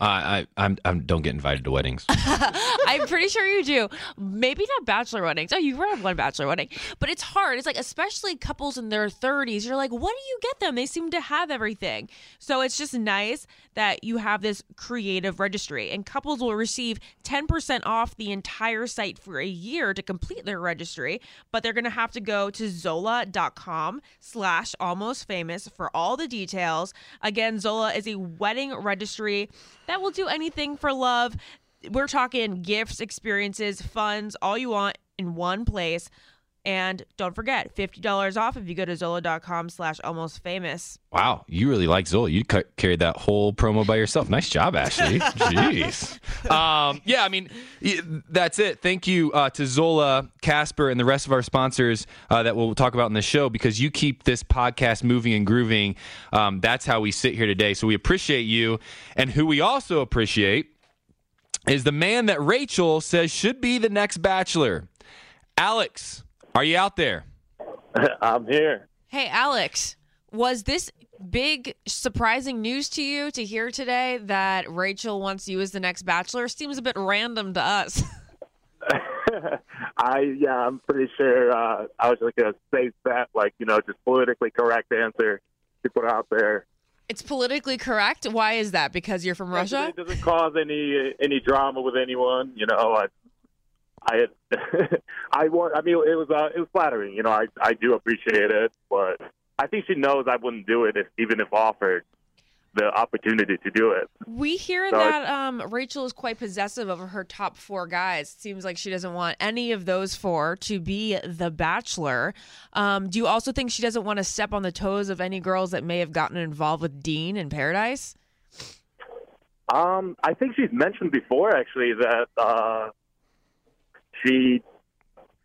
Uh, I I'm, I'm don't get invited to weddings. <laughs> I'm pretty sure you do. Maybe not bachelor weddings. Oh, you had one bachelor wedding, but it's hard. It's like especially couples in their 30s. You're like, what do you get them? They seem to have everything. So it's just nice that you have this creative registry, and couples will receive 10% off the entire site for a year to complete their registry. But they're gonna have to go to Zola.com/slash almost famous for all the details. Again, Zola is a wedding registry that will do anything for love we're talking gifts, experiences, funds, all you want in one place. And don't forget, $50 off if you go to Zola.com slash almost famous. Wow, you really like Zola. You ca- carried that whole promo by yourself. Nice job, Ashley. <laughs> Jeez. Um, yeah, I mean, that's it. Thank you uh, to Zola, Casper, and the rest of our sponsors uh, that we'll talk about in the show because you keep this podcast moving and grooving. Um, that's how we sit here today. So we appreciate you. And who we also appreciate is the man that Rachel says should be the next bachelor. Alex, are you out there? <laughs> I'm here. Hey, Alex, was this big surprising news to you to hear today that Rachel wants you as the next bachelor? Seems a bit random to us. <laughs> <laughs> I yeah, I'm pretty sure uh, I was like a safe bet, like you know, just politically correct answer to put out there. It's politically correct. Why is that? Because you're from Russia? It doesn't cause any any drama with anyone. You know, I I had, <laughs> I want. I mean, it was uh, it was flattering. You know, I I do appreciate it, but I think she knows I wouldn't do it if even if offered the opportunity to do it. We hear So that um, Rachel is quite possessive over her top four guys. It seems like she doesn't want any of those four to be the bachelor. Um, do you also think she doesn't want to step on the toes of any girls that may have gotten involved with Dean in Paradise? Um, I think she's mentioned before actually that uh, she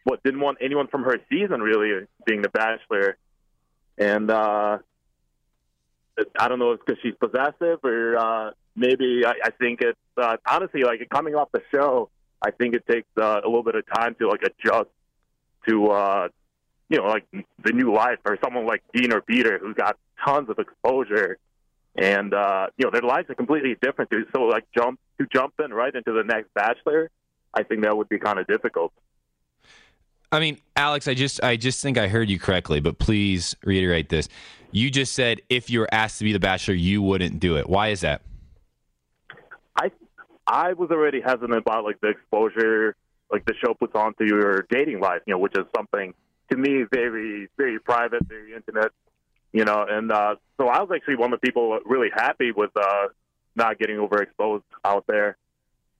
what didn't want anyone from her season really being the Bachelor, and uh, I don't know if it's because she's possessive or uh, maybe I, I think it's uh, honestly like coming off the show. I think it takes uh, a little bit of time to like adjust to uh, you know like the new life or someone like Dean or Peter who's got tons of exposure and uh, you know their lives are completely different. So like jump to jump in right into the next Bachelor, I think that would be kind of difficult. I mean, Alex, I just I just think I heard you correctly, but please reiterate this. You just said if you were asked to be the bachelor, you wouldn't do it. Why is that? I I was already hesitant about like the exposure like the show puts on to your dating life, you know, which is something to me very very private, very intimate, you know. And uh, so I was actually one of the people really happy with uh, not getting overexposed out there,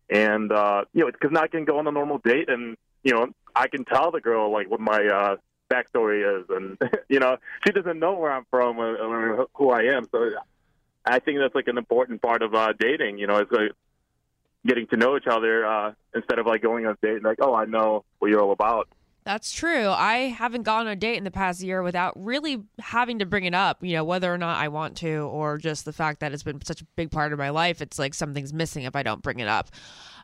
and uh, you know, because now I can go on a normal date and you know I can tell the girl like what my uh, backstory is, and <laughs> you know she doesn't know where I'm from or, or who I am. So I think that's like an important part of uh, dating. You know, it's like getting to know each other uh, instead of like going on a date and like, oh, I know what you're all about. That's true. I haven't gone on a date in the past year without really having to bring it up, you know, whether or not I want to, or just the fact that it's been such a big part of my life. It's like something's missing if I don't bring it up.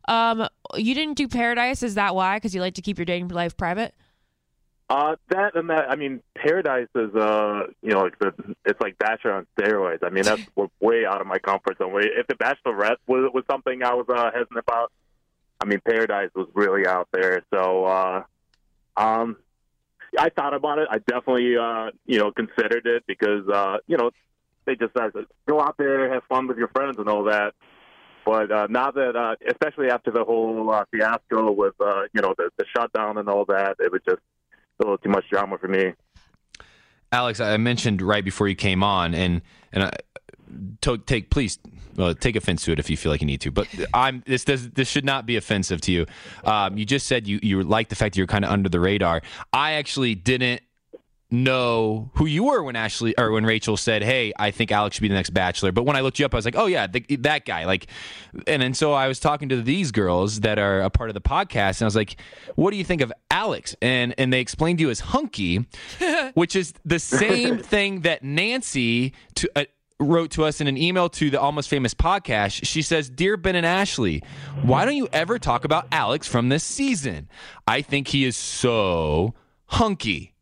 Um, you didn't do Paradise. Is that why? Because you like to keep your dating life private? Uh, that and that. I mean, Paradise is uh, you know, like the, it's like Bachelor on steroids. I mean, that's <laughs> way out of my comfort zone. If the Bachelorette was was something I was uh, hesitant about, I mean, Paradise was really out there. So, uh, um, I thought about it. I definitely, uh, you know, considered it because, uh, you know, they just said go out there, have fun with your friends, and all that. But uh, now that, uh, especially after the whole uh, fiasco with, uh, you know, the, the shutdown and all that, it was just a little too much drama for me. Alex, I mentioned right before you came on, and and To, take please well, take offense to it if you feel like you need to. But I'm this does this should not be offensive to you. Um, you just said you you like the fact that you're kind of under the radar. I actually didn't know who you were when Ashley or when Rachel said, "Hey, I think Alex should be the next Bachelor." But when I looked you up, I was like, "Oh yeah, the, that guy." Like, and and so I was talking to these girls that are a part of the podcast, and I was like, "What do you think of Alex?" And and they explained to you as hunky, <laughs> which is the same thing that Nancy to. Uh, wrote to us in an email to the Almost Famous podcast. She says, Dear Ben and Ashley, why don't you ever talk about Alex from this season? I think he is so hunky.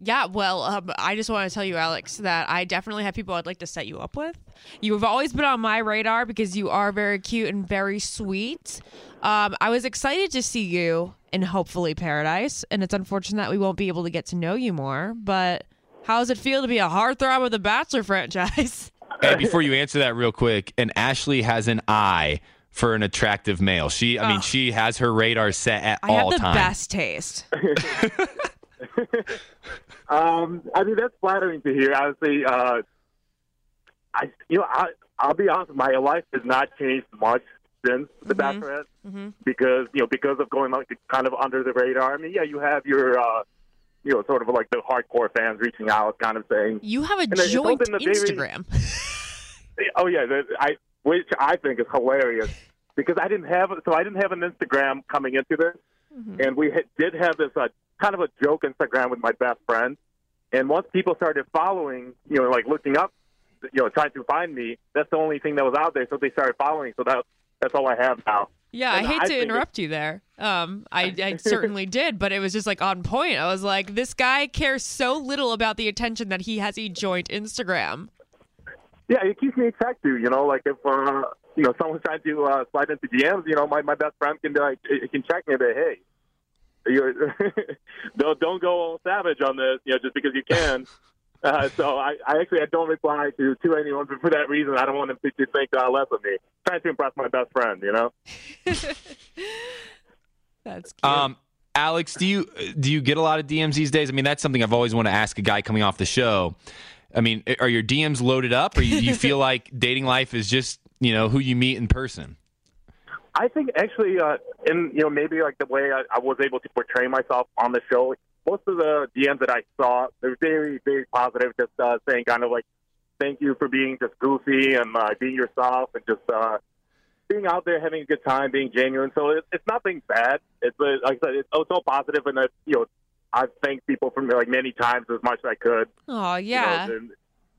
Yeah, well, um, I just want to tell you, Alex, that I definitely have people I'd like to set you up with. You've always been on my radar because you are very cute and very sweet. Um, I was excited to see you in hopefully Paradise, and it's unfortunate that we won't be able to get to know you more. But how does it feel to be a heartthrob of the Bachelor franchise? <laughs> Hey, before you answer that real quick, and Ashley has an eye for an attractive male. She, I mean, Ugh. she has her radar set at I have all the times. best taste. <laughs> <laughs> Um, I mean, that's flattering to hear. Honestly, uh, I, you know, I, I'll be honest. My life has not changed much since the Bachelorette because you know because of going like kind of under the radar. I mean, yeah, you have your uh, you know sort of like the hardcore fans reaching out, kind of saying, You have a joint Instagram. <laughs> <laughs> Oh yeah, I which I think is hilarious because I didn't have so I didn't have an Instagram coming into this, and we had, did have this uh, kind of a joke Instagram with my best friend, and once people started following, you know, like looking up, you know, trying to find me, that's the only thing that was out there, so they started following. So that that's all I have now. Yeah, I hate I to interrupt you there. Um, I, <laughs> I certainly did, but it was just like on point. I was like, this guy cares so little about the attention that he has a joint Instagram. Yeah, it keeps me too. You know, like if uh, you know someone's trying to uh, slide into DMs, you know, my, my best friend can be like, it can check me and be, hey, <laughs> you're <laughs> don't don't go all savage on this, you know, just because you can. Uh, so I, I actually I don't reply to to anyone for, for that reason. I don't want them to, to think uh, less of me. trying to impress my best friend, you know. <laughs> That's cute. Um, Alex, do you do you get a lot of DMs these days? I mean, that's something I've always wanted to ask a guy coming off the show. I mean, are your DMs loaded up, or you, you <laughs> feel like dating life is just you know who you meet in person? I think actually, uh, in you know maybe like the way I, I was able to portray myself on the show, most of the DMs that I saw, they're very very positive, just uh, saying kind of like, thank you for being just goofy and uh, being yourself and just uh, being out there having a good time, being genuine. So it, it's nothing bad. It's uh, like I said, it's, it's all positive, and that you know I've thanked people for like many times as much as I could oh you yeah. know, in,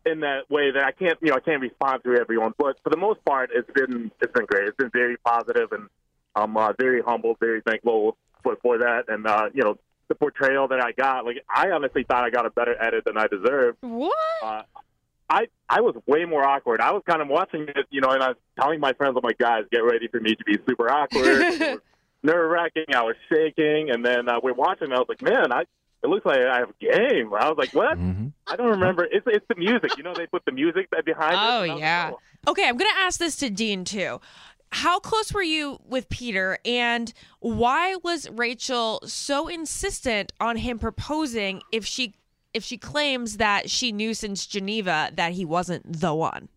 in that way that I can't, you know, I can't respond to everyone. But for the most part, it's been it's been great. It's been very positive, and I'm uh, very humble, very thankful for for that. And uh, you know, the portrayal that I got, like I honestly thought I got a better edit than I deserved. what? Uh, I I was way more awkward. I was kind of watching it, you know, and I was telling my friends, "I'm like, guys, get ready for me to be super awkward." <laughs> Nerve wracking. I was shaking, and then uh, we're watching. And I was like, "Man, I it looks like I have a game." I was like, "What?" Mm-hmm. I don't remember. It's it's the music. You know, they put the music behind it. Oh and I was yeah. like, oh. Okay, I'm gonna ask this to Dean too. How close were you with Peter, and why was Rachel so insistent on him proposing if she if she claims that she knew since Geneva that he wasn't the one?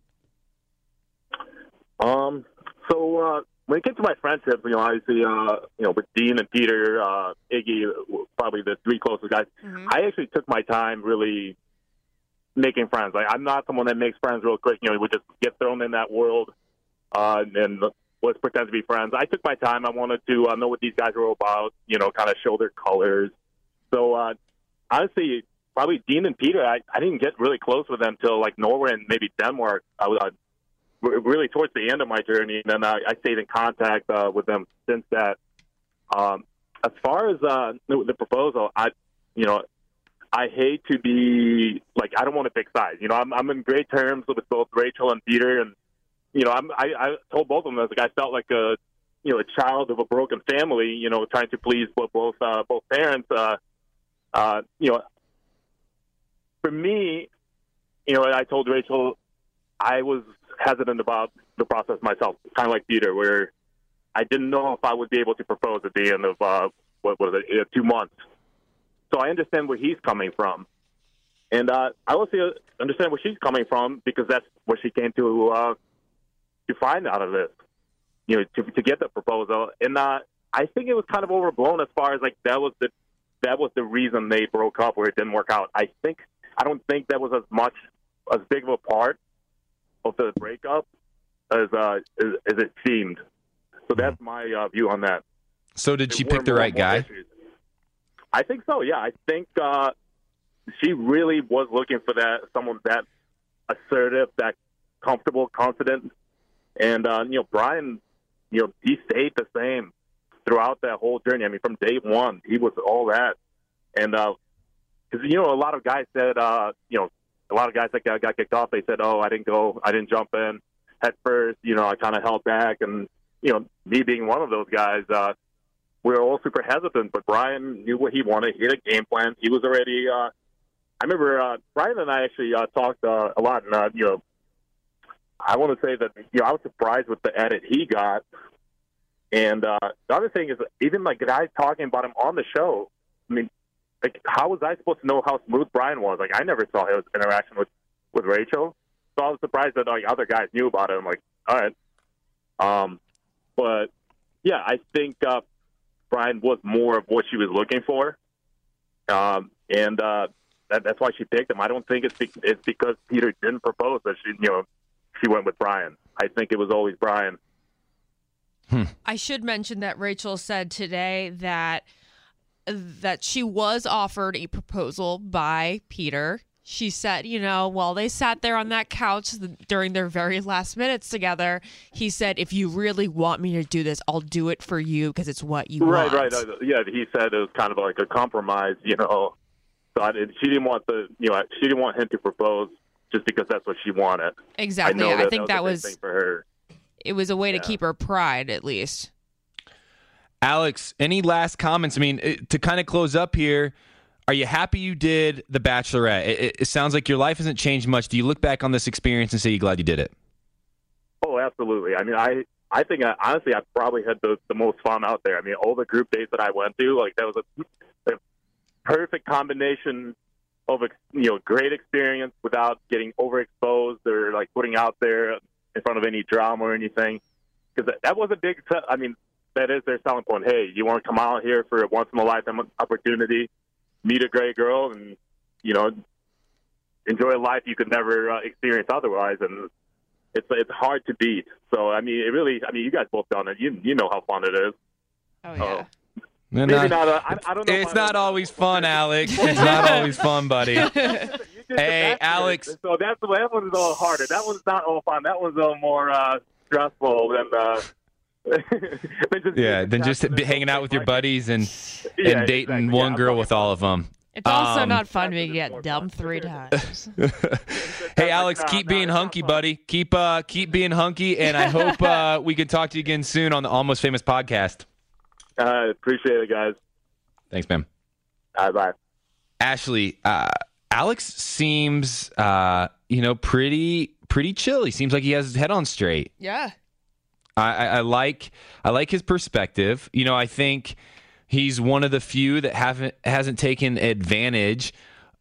Um. So uh, when it came to my friendships, you know, obviously, uh, you know, with Dean and Peter, uh, Iggy, probably the three closest guys. I actually took my time really making friends. Like I'm not someone that makes friends real quick. You know, we would just get thrown in that world uh, and let's pretend to be friends. I took my time. I wanted to uh, know what these guys were about. You know, kind of show their colors. So uh, honestly, probably Dean and Peter. I, I didn't get really close with them till like Norway and maybe Denmark. I was uh, really towards the end of my journey, and then I, I stayed in contact uh, with them since that. Um, as far as uh, the proposal, I, you know, I hate to be like I don't want to pick sides. You know, I'm I'm in great terms with both Rachel and Peter, and you know, I'm I, I told both of them I like I felt like a you know a child of a broken family. You know, trying to please both both uh, both parents. Uh, uh, you know, for me, you know, I told Rachel I was hesitant about the process myself, kind of like Peter, where I didn't know if I would be able to propose at the end of uh, what was it, two months. So I understand where he's coming from, and uh, I also understand where she's coming from because that's where she came to uh, to find out of this. You know, to to get the proposal, and uh, I think it was kind of overblown as far as like that was the that was the reason they broke up, where it didn't work out. I think I don't think that was as much as big of a part of the breakup as uh, as, as it seemed. So that's my uh, view on that. So did she pick the right guy? issues. I think so. Yeah, I think uh, she really was looking for that someone that assertive, that comfortable, confident, and uh, you know, Bryan, you know, he stayed the same throughout that whole journey. I mean, from day one, he was all that, and because you know, a lot of guys said, uh, you know, a lot of guys that got, got kicked off, they said, "Oh, I didn't go, I didn't jump in head first. You know, I kind of held back." And you know, me being one of those guys, uh, we were all super hesitant. But Bryan knew what he wanted. He had a game plan. He was already. Uh, I remember uh, Bryan and I actually uh, talked uh, a lot, and uh, you know, I want to say that you know I was surprised with the edit he got. And uh, the other thing is, even like guys talking about him on the show. I mean, like how was I supposed to know how smooth Bryan was? Like I never saw his interaction with with Rachel, so I was surprised that like other guys knew about it. I'm like, all right. Um, but yeah, I think uh, Bryan was more of what she was looking for, um, and uh, that, that's why she picked him. I don't think it's be- it's because Peter didn't propose that she you know she went with Bryan. I think it was always Bryan. Hmm. I should mention that Rachel said today that that she was offered a proposal by Peter. She said, you know, while they sat there on that couch during their very last minutes together, he said, "If you really want me to do this, I'll do it for you because it's what you Right, want." right. right. yeah, he said it was kind of like a compromise, you know. So I did, she didn't want the, you know, she didn't want him to propose just because that's what she wanted. Exactly. I, know I, that, think that that was, was a big thing for her. it was a way to keep her pride at least. Alex, any last comments? I mean, to kind of close up here, are you happy you did The Bachelorette? It, it, it sounds like your life hasn't changed much. Do you look back on this experience and say you're glad you did it? Oh, absolutely. I mean, I I think I, honestly I probably had the the most fun out there. I mean, all the group dates that I went to, like that was a, a perfect combination of you know great experience without getting overexposed or like putting out there in front of any drama or anything. Because that, that was a big. I mean, that is their selling point. Hey, you want to come out here for a once in a lifetime opportunity, meet a great girl, and you know enjoy a life you could never uh, experience otherwise. And it's it's hard to beat. So I mean, it really. I mean, you guys both done it. You you know how fun it is. Oh yeah. No, Maybe no. not. uh, I, I don't know. It's not always fun, Alex. <laughs> It's not always fun, buddy. <laughs> You did the Hey, Alex. So that's the that one's a little harder. That one's not all fun. That one's a little more uh, stressful than. Uh, <laughs> than just Yeah, than just attached to be the hanging out with your buddies and Yeah, and dating exactly. one Yeah, girl with all of them. It's also Um, not fun being That's get more dumped three times. hey, Alex, keep being hunky, buddy. Keep uh, keep being hunky, and I hope uh, we can talk to you again soon on the Almost Famous podcast. Uh, appreciate it, guys. Thanks, man. Bye bye. Ashley, uh, Alex seems, uh, you know, pretty pretty chill. He seems like he has his head on straight. yeah. I, I, I like I like his perspective. You know, I think he's one of the few that haven't hasn't taken advantage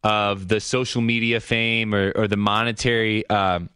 of the social media fame or, or the monetary um,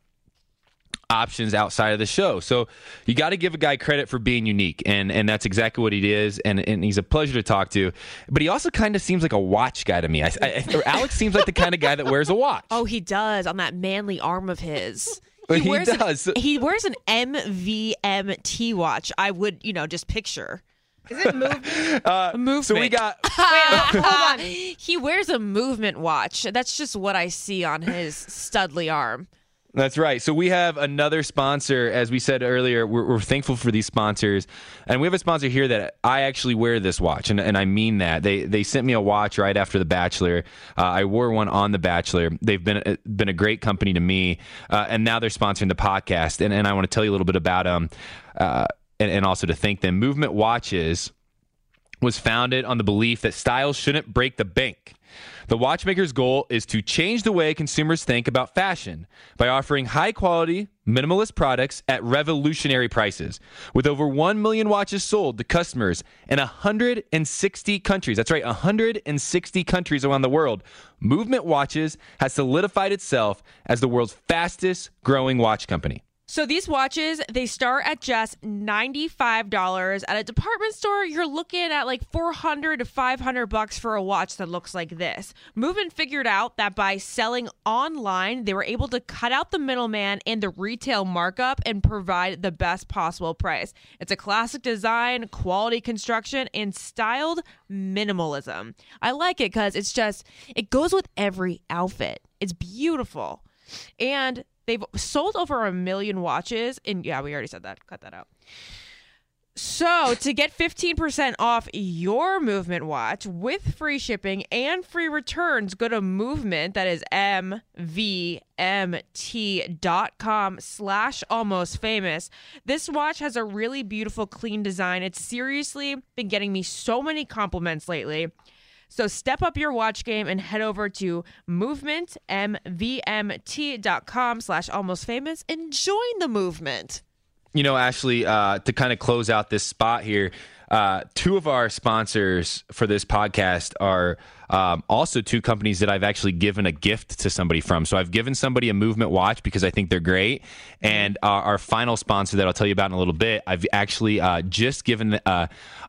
options outside of the show. So you got to give a guy credit for being unique, and and that's exactly what he is. And and he's a pleasure to talk to. But he also kind of seems like a watch guy to me. I, I, or Alex seems like the kind of guy that wears a watch. Oh, he does on that manly arm of his. <laughs> He wears an- does. he wears an MVMT watch. I would, you know, just picture. Is it movement? <laughs> Uh, movement. so we got <laughs> Wait, hold on. He wears a movement watch. That's just what I see on his studly arm. That's right. So we have another sponsor. As we said earlier, we're, we're thankful for these sponsors, and we have a sponsor here that I actually wear this watch, and, and I mean that. They they sent me a watch right after The Bachelor. Uh, I wore one on The Bachelor. They've been uh, been a great company to me, uh, and now they're sponsoring the podcast. And, and I want to tell you a little bit about them, uh, and, and also to thank them. Movement Watches was founded on the belief that style shouldn't break the bank. The watchmaker's goal is to change the way consumers think about fashion by offering high quality, minimalist products at revolutionary prices. With over 1 million watches sold to customers in 160 countries, that's right, 160 countries around the world, Movement Watches has solidified itself as the world's fastest growing watch company. So these watches, they start at just $95. At a department store, you're looking at like 400 to 500 bucks for a watch that looks like this. Movement figured out that by selling online, they were able to cut out the middleman and the retail markup and provide the best possible price. It's a classic design, quality construction, and styled minimalism. I like it cuz it's just it goes with every outfit. It's beautiful. And they've sold over a million watches. And yeah, we already said that. Cut that out. So, to get 15% off your movement watch with free shipping and free returns, go to movement, that is mvmt.com slash almost famous. This watch has a really beautiful, clean design. It's seriously been getting me so many compliments lately. So step up your watch game and head over to movement, mvmt.com slash almost famous and join the movement. you know, Ashley, uh, to kind of close out this spot here, uh, two of our sponsors for this podcast are um, also two companies that I've actually given a gift to somebody from. So I've given somebody a movement watch because I think they're great. And our, our final sponsor that I'll tell you about in a little bit, I've actually uh, just given uh,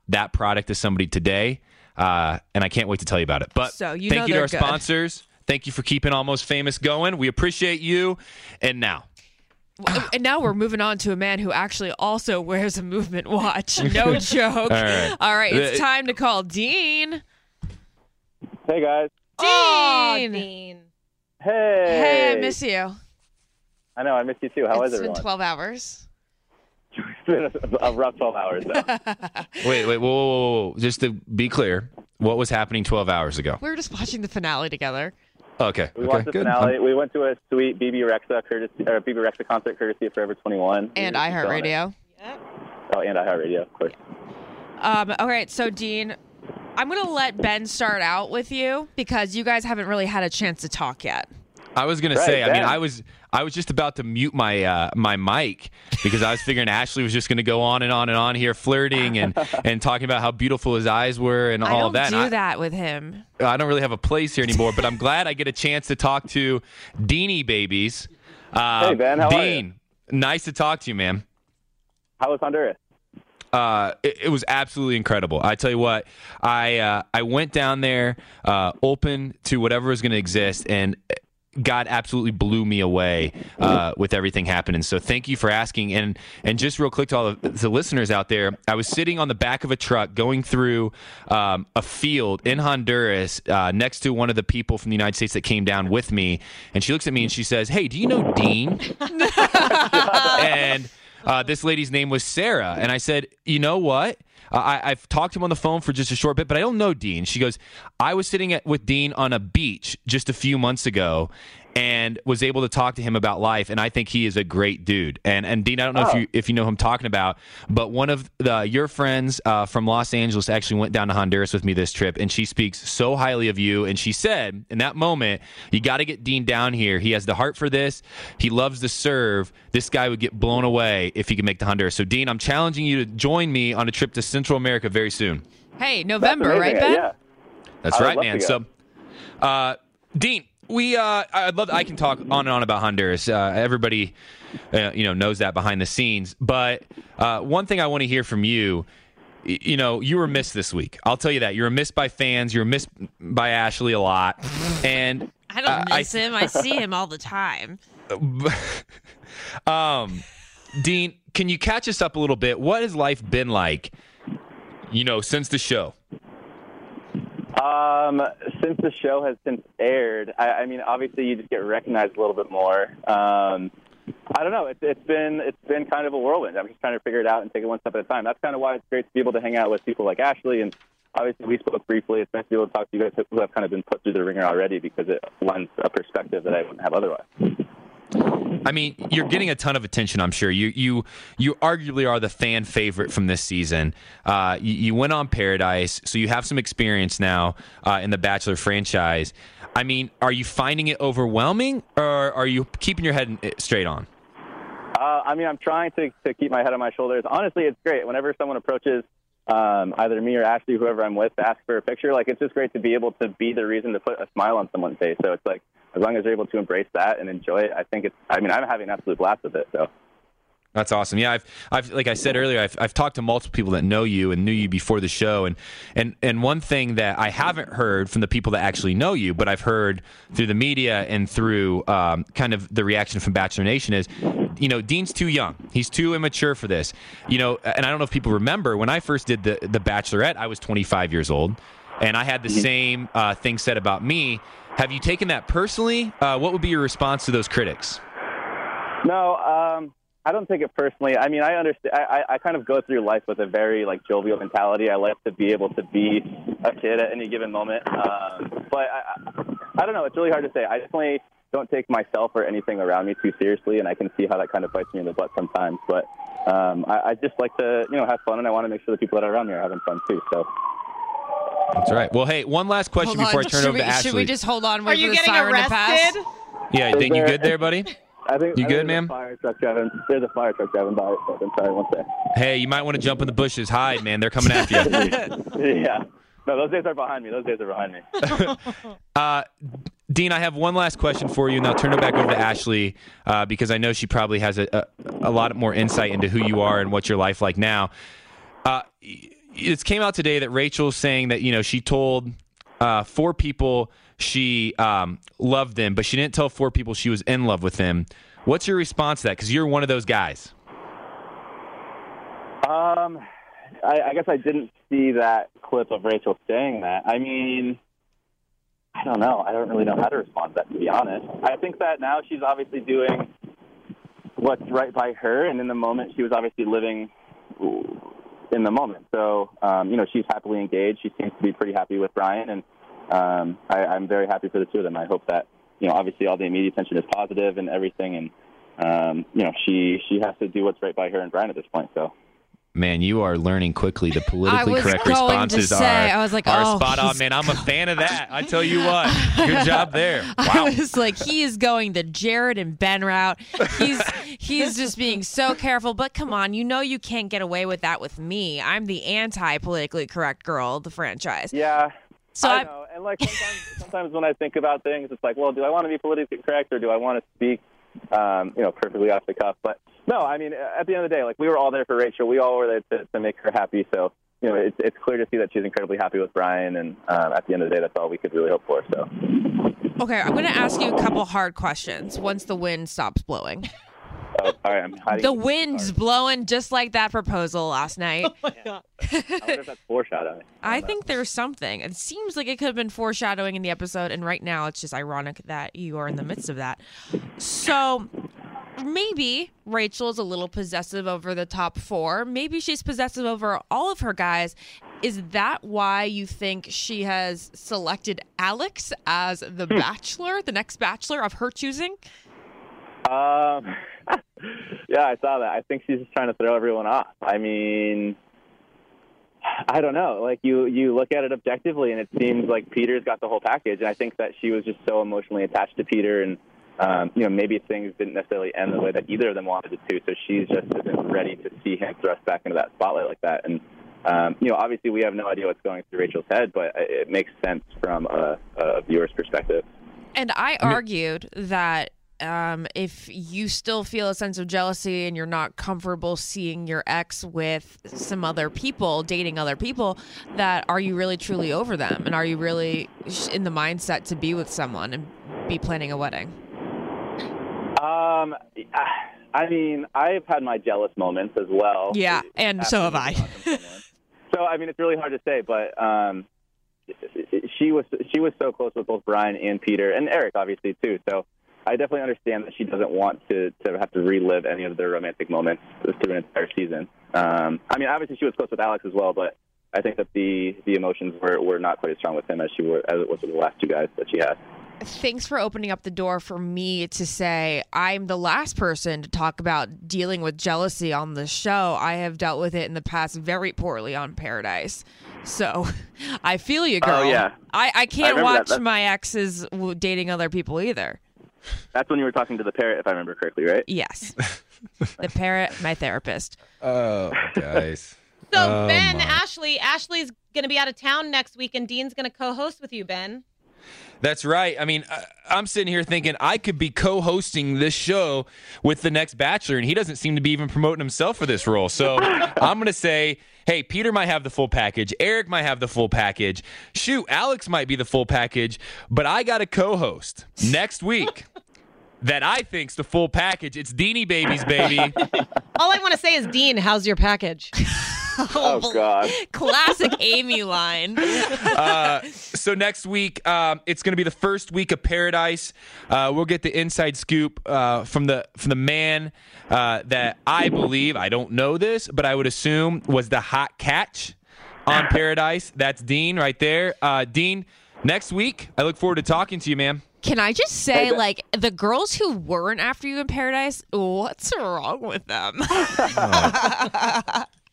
that product to somebody today. Uh, and I can't wait to tell you about it. But So you thank know you to our good. sponsors. Thank you for keeping Almost Famous going. We appreciate you. And now, and now we're moving on to a man who actually also wears a movement watch. <laughs> No joke. right. All right, it's time to call Dean. Hey guys. Aw, Dean. Dean. Hey. Hey, I miss you. I know. I miss you too. How is it's been 12 hours. It's been a, a rough 12 hours. Though. <laughs> wait, wait, whoa, whoa, whoa, whoa. Just to be clear, what was happening 12 hours ago? We were just watching the finale together. Okay. We okay, watched the good. finale. We went to a sweet Bebe Rexha courtesy, or Bebe Rexha concert courtesy of Forever 21. And We were just iHeartRadio. Oh, and iHeartRadio, of course. Um, all right, so Dean, I'm going to let Ben start out with you because you guys haven't really had a chance to talk yet. I was gonna Right, say. I mean, I was I was just about to mute my uh, my mic because I was figuring Ashley was just gonna go on and on and on here, flirting and <laughs> and talking about how beautiful his eyes were and I all don't of that. do And I- that with him. I don't really have a place here anymore, but I'm glad I get a chance to talk to Deanie babies. Uh, Hey, Ben, how are Dean, nice to talk to you, man. How was Honduras? uh, it, it was absolutely incredible. I tell you what, I uh, I went down there uh, open to whatever was going to exist, and God absolutely blew me away uh, with everything happening. So thank you for asking. And and just real quick to all the, the listeners out there, I was sitting on the back of a truck going through um, a field in Honduras uh, next to one of the people from the United States that came down with me, and she looks at me and she says, "Hey, do you know Dean?" <laughs> and uh, this lady's name was Sarah. And I said, you know what? I, I've talked to him on the phone for just a short bit, but I don't know Dean. She goes, I was sitting at, with Dean on a beach just a few months ago and was able to talk to him about life. And I think he is a great dude. And and Dean, I don't know if Oh. you if you know who I'm talking about, but one of the your friends uh, from Los Angeles actually went down to Honduras with me this trip, and she speaks so highly of you. And she said in that moment, you got to get Dean down here. He has the heart for this. He loves to serve. This guy would get blown away if he could make the Honduras. So Dean, I'm challenging you to join me on a trip to Central America very soon. Hey, November, right, amazing. Ben? Yeah. That's I right, man. So, uh, Dean, we uh, I'd love I can talk on and on about Honduras. Uh, everybody, uh, you know, knows that behind the scenes. But uh, one thing I want to hear from you. You know, you were missed this week. I'll tell you that. You were missed by fans. You were missed by Ashley a lot. And I don't Uh, I- miss him. I see him all the time. <laughs> um, Dean, can you catch us up a little bit? What has life been like, you know, since the show? Um, since the show has since aired, I, I mean, obviously you just get recognized a little bit more. Um, I don't know. It's, it's been it's been kind of a whirlwind. I'm just trying to figure it out and take it one step at a time. That's kind of why it's great to be able to hang out with people like Ashley and obviously we spoke briefly. It's nice to be able to talk to you guys who have kind of been put through the ringer already because it lends a perspective that I wouldn't have otherwise. I mean, you're getting a ton of attention. I'm sure you you you arguably are the fan favorite from this season. Uh, you, you went on Paradise, so you have some experience now uh, in the Bachelor franchise. I mean, are you finding it overwhelming, or are you keeping your head straight on? Uh, I mean, I'm trying to, to keep my head on my shoulders. Honestly, it's great. Whenever someone approaches um, either me or Ashley, whoever I'm with, to ask for a picture, like it's just great to be able to be the reason to put a smile on someone's face. So it's like, as long as you're able to embrace that and enjoy it, I think it's, I mean, I'm having an absolute blast with it. So. That's awesome. Yeah, I've, I've, like I said earlier, I've, I've talked to multiple people that know you and knew you before the show, and, and, and one thing that I haven't heard from the people that actually know you, but I've heard through the media and through um, kind of the reaction from Bachelor Nation is, you know, Dean's too young. He's too immature for this. You know, and I don't know if people remember when I first did the the Bachelorette, I was 25 years old, and I had the same uh, thing said about me. Have you taken that personally? Uh, what would be your response to those critics? No, um, I don't take it personally. I mean, I understand. I, I, kind of go through life with a very like jovial mentality. I like to be able to be a kid at any given moment. Um, but I, I, I don't know. It's really hard to say. I definitely don't take myself or anything around me too seriously, and I can see how that kind of bites me in the butt sometimes. But um, I, I just like to, you know, have fun, and I want to make sure the people that are around me are having fun too. So. That's all right. Well, hey, one last question Hold before on. I turn should it over we, to Ashley. Should we just hold on? Are you getting siren to pass? arrested? Yeah, Is think you there- good there, buddy? <laughs> I think You I good, there's ma'am? Fire truck driving. There's a fire truck driving by. I'm sorry, one sec. Hey, you might want to jump in the bushes. Hide, man. They're coming after you. <laughs> yeah. No, those days are behind me. Those days are behind me. <laughs> Uh, Dean, I have one last question for you, and I'll turn it back over to Ashley uh, because I know she probably has a, a, a lot more insight into who you are and what's your life like now. Uh, it came out today that Rachel's saying that you know she told uh, four people she um, loved them, but she didn't tell four people she was in love with them. What's your response to that? Because you're one of those guys. Um, I, I guess I didn't see that clip of Rachel saying that. I mean, I don't know. I don't really know how to respond to that, to be honest. I think that now she's obviously doing what's right by her, and in the moment, she was obviously living in the moment. So, um, you know, she's happily engaged. She seems to be pretty happy with Bryan, and um, I, I'm very happy for the two of them. I hope that, you know, obviously all the media attention is positive and everything, and um, you know, she she has to do what's right by her and Bryan at this point. So. Man, you are learning quickly. The <laughs> politically correct responses say, are, I was like, are oh, spot on, man. I'm a fan of that. I tell you what. Good job there. <laughs> I Wow. was like, he is going the Jared and Ben route. He's he's just being so careful. But come on, you know you can't get away with that with me. I'm the anti politically correct girl of the franchise. Yeah. So I I- know. And like sometimes, sometimes when I think about things, it's like, well, do I want to be politically correct or do I want to speak, um, you know, perfectly off the cuff? But no, I mean, at the end of the day, like we were all there for Rachel. We all were there to, to make her happy. So you know, it's it's clear to see that she's incredibly happy with Bryan. And um, at the end of the day, that's all we could really hope for. So Okay, I'm going to ask you a couple hard questions once the wind stops blowing. Oh, all right, I'm hiding. The wind's blowing just like that proposal last <laughs> night. Oh I wonder if that's foreshadowing. <laughs> I think there's something. It seems like it could have been foreshadowing in the episode, and right now it's just ironic that you are in the midst of that. So maybe Rachel is a little possessive over the top four. Maybe she's possessive over all of her guys. Is that why you think she has selected Alex as the hmm. bachelor, the next bachelor of her choosing? Um, <laughs> yeah, I saw that. I think she's just trying to throw everyone off. I mean, I don't know. Like you, you look at it objectively, and it seems like Peter's got the whole package. And I think that she was just so emotionally attached to Peter, and um, you know, maybe things didn't necessarily end the way that either of them wanted it to. So she's just isn't ready to see him thrust back into that spotlight like that. And um, you know, obviously, we have no idea what's going through Rachel's head, but it makes sense from a, a viewer's perspective. And I argued that um, if you still feel a sense of jealousy and you're not comfortable seeing your ex with some other people, dating other people, that are you really truly over them? And are you really in the mindset to be with someone and be planning a wedding? Um, I mean, I've had my jealous moments as well. Yeah, and so have I. After moving on from someone. so I mean, it's really hard to say, but um, she was she was so close with both Bryan and Peter and Eric, obviously too. So I definitely understand that she doesn't want to to have to relive any of their romantic moments through an entire season. Um, I mean, obviously she was close with Alex as well, but I think that the the emotions were were not quite as strong with him as she were as it was with the last two guys that she had. Thanks for opening up the door for me to say I'm the last person to talk about dealing with jealousy on the show. I have dealt with it in the past very poorly on Paradise. So <laughs> I feel you, girl. Oh, yeah. I, I can't that. watch That's- my exes dating other people either. That's when you were talking to the parrot, if I remember correctly, right? Yes. <laughs> the parrot, my therapist. Oh, guys. <laughs> So Oh, Ben, my. Ashley, Ashley's going to be out of town next week, and Dean's going to co-host with you, Ben. That's right. I mean, I- I'm sitting here thinking I could be co-hosting this show with the next Bachelor, and he doesn't seem to be even promoting himself for this role. So <laughs> I'm going to say, hey, Peter might have the full package, Eric might have the full package, shoot, Alex might be the full package, but I got a co-host next week. That I think's the full package. It's Deanie Babies, baby. <laughs> All I want to say is, Dean, how's your package? <laughs> Oh God. Classic Amy line. <laughs> uh, so next week, um, it's going to be the first week of Paradise. Uh, we'll get the inside scoop uh, from the from the man uh, that I believe I don't know this, but I would assume was the hot catch on Paradise. That's Dean right there. Uh, Dean, next week, I look forward to talking to you, man. Can I just say, Hey, like, the girls who weren't after you in Paradise, what's wrong with them? <laughs>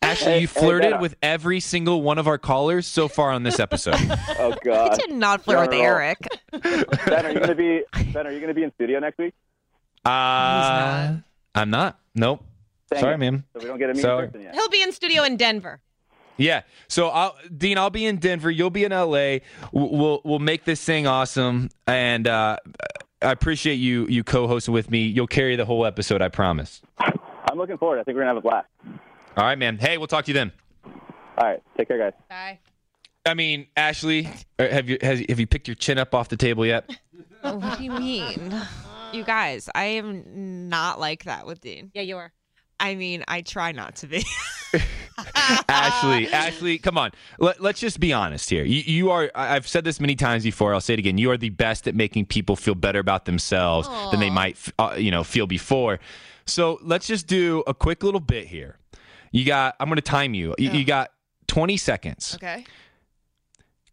Actually, Hey, you hey, flirted with every single one of our callers so far on this episode. <laughs> Oh <laughs> God! I God. did not flirt with Not at all. Eric. Ben, are you gonna be Ben? Are you gonna be in studio next week? Uh, I'm not. Nope. Dang Sorry, it. man. So we don't get a meet So- person yet. He'll be in studio in Denver. Yeah. So, I'll, Dean, I'll be in Denver. You'll be in LA. We'll we'll, we'll make this thing awesome. And uh, I appreciate you you co-hosting with me. You'll carry the whole episode. I promise. I'm looking forward. I think we're gonna have a blast. All right, man. Hey, we'll talk to you then. All right, take care, guys. Bye. I mean, Ashley, uh, have you has, have you picked your chin up off the table yet? <laughs> What do you mean? You guys, I am not like that with Dean. Yeah, you are. I mean, I try not to be. <laughs> Ashley, Ashley, come on. Let, let's just be honest here. You, you are. I've said this many times before. I'll say it again. You are the best at making people feel better about themselves than they might, uh, you know, feel before. So let's just do a quick little bit here. You got. I'm going to time you. You, you got 20 seconds. okay.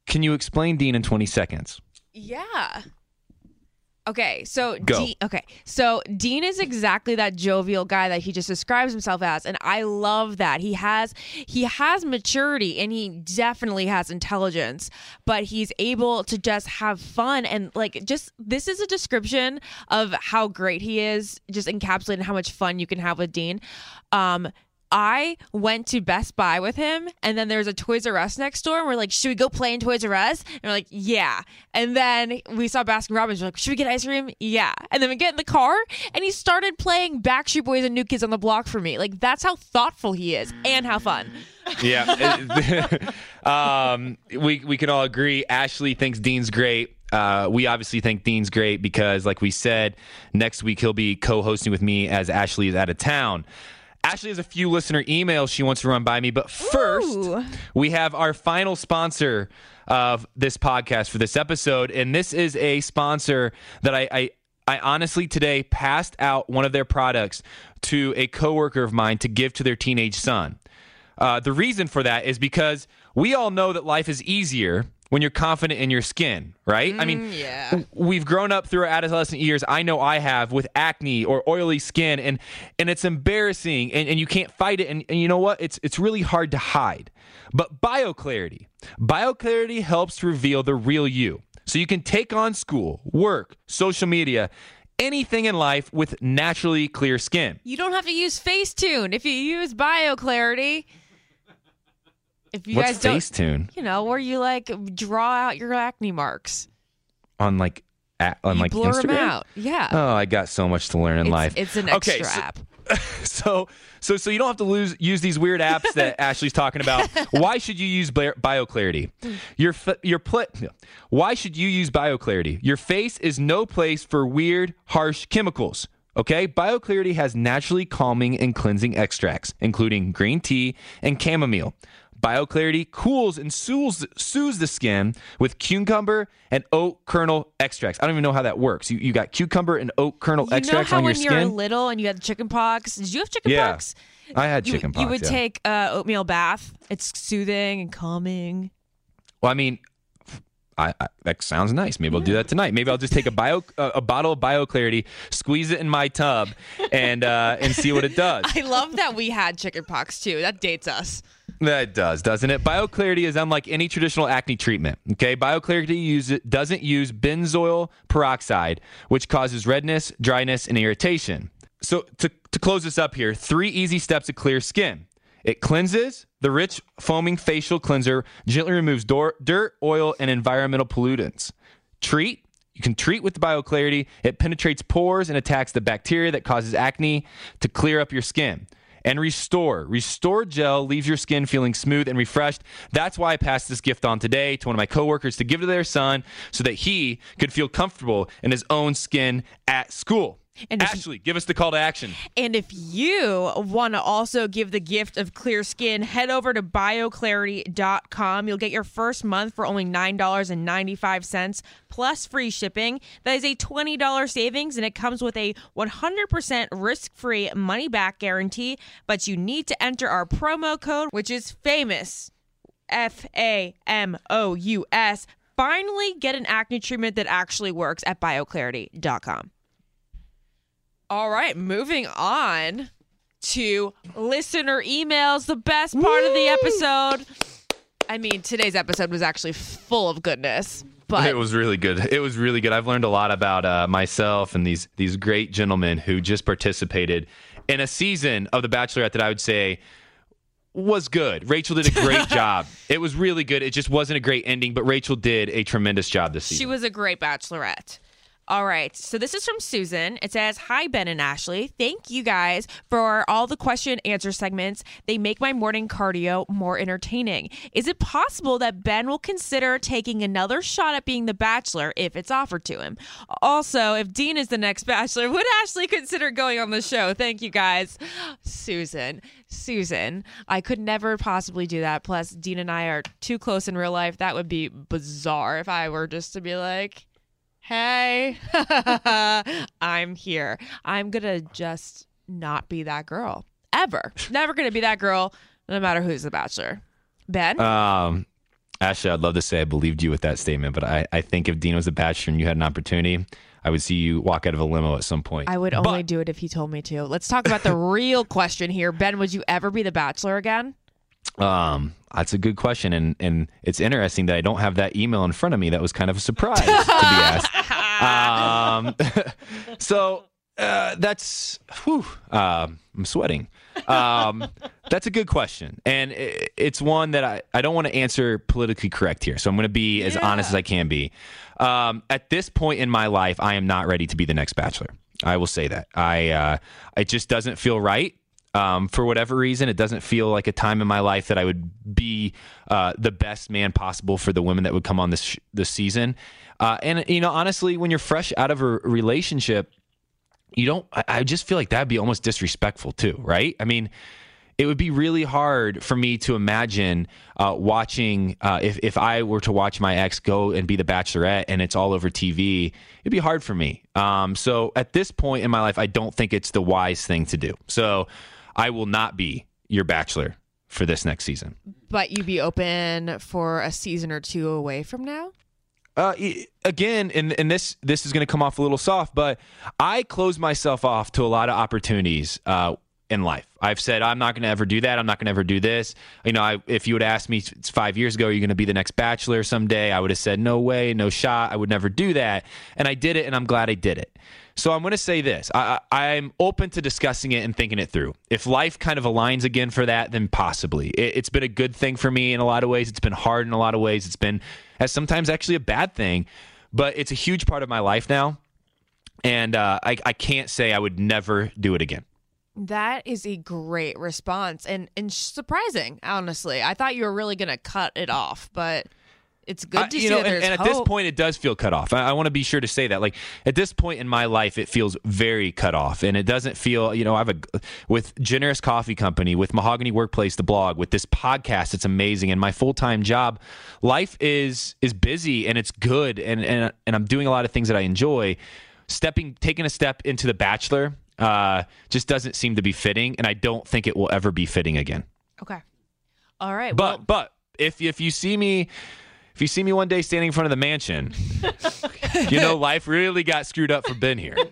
Can you explain Dean in 20 seconds? Yeah. Okay, so Go. Dean, okay, so Dean is exactly that jovial guy that he just describes himself as, and I love that he has he has maturity and he definitely has intelligence, but he's able to just have fun and like just this is a description of how great he is, just encapsulating how much fun you can have with Dean. Um, I went to Best Buy with him, and then there's a Toys R Us next door, and we're like, "Should we go play in Toys R Us?" And we're like, "Yeah." And then we saw Baskin Robbins. We're like, "Should we get ice cream?" Yeah. And then we get in the car, and he started playing Backstreet Boys and New Kids on the Block for me. Like that's how thoughtful he is, and how fun. <laughs> Yeah. <laughs> um, we we can all agree. Ashley thinks Dean's great. Uh, we obviously think Dean's great because, like we said, next week he'll be co-hosting with me as Ashley is out of town. Ashley has a few listener emails she wants to run by me, but first Ooh. we have our final sponsor of this podcast for this episode, and this is a sponsor that I, I I honestly today passed out one of their products to a coworker of mine to give to their teenage son. Uh, the reason for that is because we all know that life is easier when you're confident in your skin, right? I mean, mm, yeah. we've grown up through our adolescent years. I know I have with acne or oily skin, and and it's embarrassing, and, and you can't fight it. And, and you know what? It's it's really hard to hide. But BioClarity, BioClarity helps reveal the real you, so you can take on school, work, social media. Anything in life with naturally clear skin. You don't have to use Facetune if you use BioClarity. If you What's guys don't, Facetune you know, where you like draw out your acne marks, on like at, on you like blur Instagram? them out. Yeah. Oh, I got so much to learn in it's, life. it's an Okay, extra so- app. <laughs> so so so you don't have to lose use these weird apps that <laughs> Ashley's talking about. Why should you use Bla- BioClarity? Your f- your pl- Why should you use BioClarity? Your face is no place for weird, harsh chemicals. Okay, BioClarity has naturally calming and cleansing extracts, including green tea and chamomile. BioClarity cools and soothes, soothes the skin with cucumber and oat kernel extracts. I don't even know how that works. You, you got cucumber and oat kernel You know extracts how on your when you're skin? little and you had chicken pox? Did you have chicken Yeah. pox? I had You, chicken pox. you would yeah. take uh, oatmeal bath. It's soothing and calming. Well, I mean, I, I, that sounds nice. Maybe I'll do that tonight. Maybe I'll just take a bio <laughs> uh, a bottle of BioClarity, squeeze it in my tub, and uh, and see what it does. <laughs> I love that we had chicken pox too. That dates us. That does, doesn't it? BioClarity is unlike any traditional acne treatment. Okay, BioClarity use, doesn't use benzoyl peroxide, which causes redness, dryness, and irritation. So to to close this up here, three easy steps to clear skin. It cleanses. The rich foaming facial cleanser gently removes dor- dirt, oil, and environmental pollutants. Treat. You can treat with BioClarity. It penetrates pores and attacks the bacteria that causes acne to clear up your skin. And restore. Restore gel leaves your skin feeling smooth and refreshed. That's why I passed this gift on today to one of my coworkers to give to their son so that he could feel comfortable in his own skin at school. And Ashley, give us the call to action. And if you want to also give the gift of clear skin, head over to bioclarity.com. You'll get your first month for only $9.95 plus free shipping. That is a $20 savings and it comes with a 100% risk-free money back guarantee, but you need to enter our promo code which is famous. F A M O U S. Finally get an acne treatment that actually works at bioclarity.com. All right, moving on to listener emails, the best part of the episode. I mean, today's episode was actually full of goodness. But it was really good. It was really good. I've learned a lot about uh, myself and these these great gentlemen who just participated in a season of The Bachelorette that I would say was good. Rachel did a great <laughs> job. It was really good. It just wasn't a great ending, but Rachel did a tremendous job this season. She was a great bachelorette. All right. So this is from Susan. It says, Hi, Ben and Ashley. Thank you guys for all the question and answer segments. They make my morning cardio more entertaining. Is it possible that Ben will consider taking another shot at being the bachelor if it's offered to him? Also, if Dean is the next bachelor, would Ashley consider going on the show? Thank you guys. Susan. Susan, I could never possibly do that. Plus, Dean and I are too close in real life. That would be bizarre if I were just to be like, hey, <laughs> I'm here. I'm going to just not be that girl ever. Never going to be that girl, no matter who's the bachelor. Ben? Um, Ashley, I'd love to say I believed you with that statement, but I, I think if Dean was a bachelor and you had an opportunity, I would see you walk out of a limo at some point. I would But- only do it if he told me to. Let's talk about the <laughs> real question here. Ben, would you ever be the bachelor again? Um, that's a good question, and and it's interesting that I don't have that email in front of me. That was kind of a surprise to be asked. <laughs> Um, <laughs> so uh, that's whew, um, I'm sweating. Um, that's a good question, and i it's one that I, I don't want to answer politically correct here. So I'm going to be as honest as I can be. Um, at this point in my life, I am not ready to be the next bachelor. I will say that. I uh, it just doesn't feel right. Um, for whatever reason, it doesn't feel like a time in my life that I would be uh, the best man possible for the women that would come on this sh- this season. Uh, and you know, honestly, when you're fresh out of a relationship, you don't. I, I just feel like that'd be almost disrespectful too, right? I mean, it would be really hard for me to imagine uh, watching uh, if if I were to watch my ex go and be the Bachelorette and it's all over TV. It'd be hard for me. Um, so at this point in my life, I don't think it's the wise thing to do. So I will not be your Bachelor for this next season. But you'd be open for a season or two away from now? Uh, again, and and this this is going to come off a little soft, but I close myself off to a lot of opportunities uh, in life. I've said I'm not going to ever do that. I'm not going to ever do this. You know, I, if you would ask me five years ago, are you going to be the next Bachelor someday? I would have said no way, no shot. I would never do that, and I did it, and I'm glad I did it. So I'm going to say this: I, I'm open to discussing it and thinking it through. If life kind of aligns again for that, then possibly. It, it's been a good thing for me in a lot of ways. It's been hard in a lot of ways. It's been, as sometimes actually a bad thing, but it's a huge part of my life now, and uh, I, I can't say I would never do it again. That is a great response and and surprising, honestly. I thought you were really going to cut it off, but it's good I- to you see know, that and, and at hope. this point, it does feel cut off. I, I want to be sure to say that. Like at this point in my life, it feels very cut off, and it doesn't feel. You know, I have a with Generous Coffee Company, with Mahogany Workplace, the blog, with this podcast. It's amazing, and my full time job. Life is is busy and it's good, and and and I'm doing a lot of things that I enjoy. Stepping, taking a step into the Bachelor, uh, just doesn't seem to be fitting, and I don't think it will ever be fitting again. Okay. All right. But well, but if if you see me if you see me one day standing in front of the mansion, <laughs> you know life really got screwed up for Ben here. <laughs> all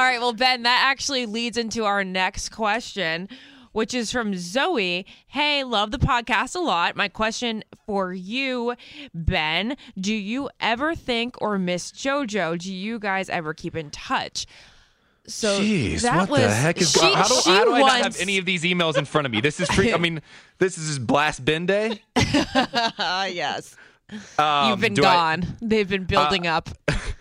right. Well, Ben, that actually leads into our next question, which is from Zoe. Hey, love the podcast a lot. My question for you, Ben, do you ever think or miss JoJo? Do you guys ever keep in touch? So Jeez, that what was, the heck is she, going? How do, how do I not have any of these emails in front of me? This is tre- I mean, <laughs> this is blast bin day. <laughs> Yes. Um, You've been do I- Uh, gone. They've been building up.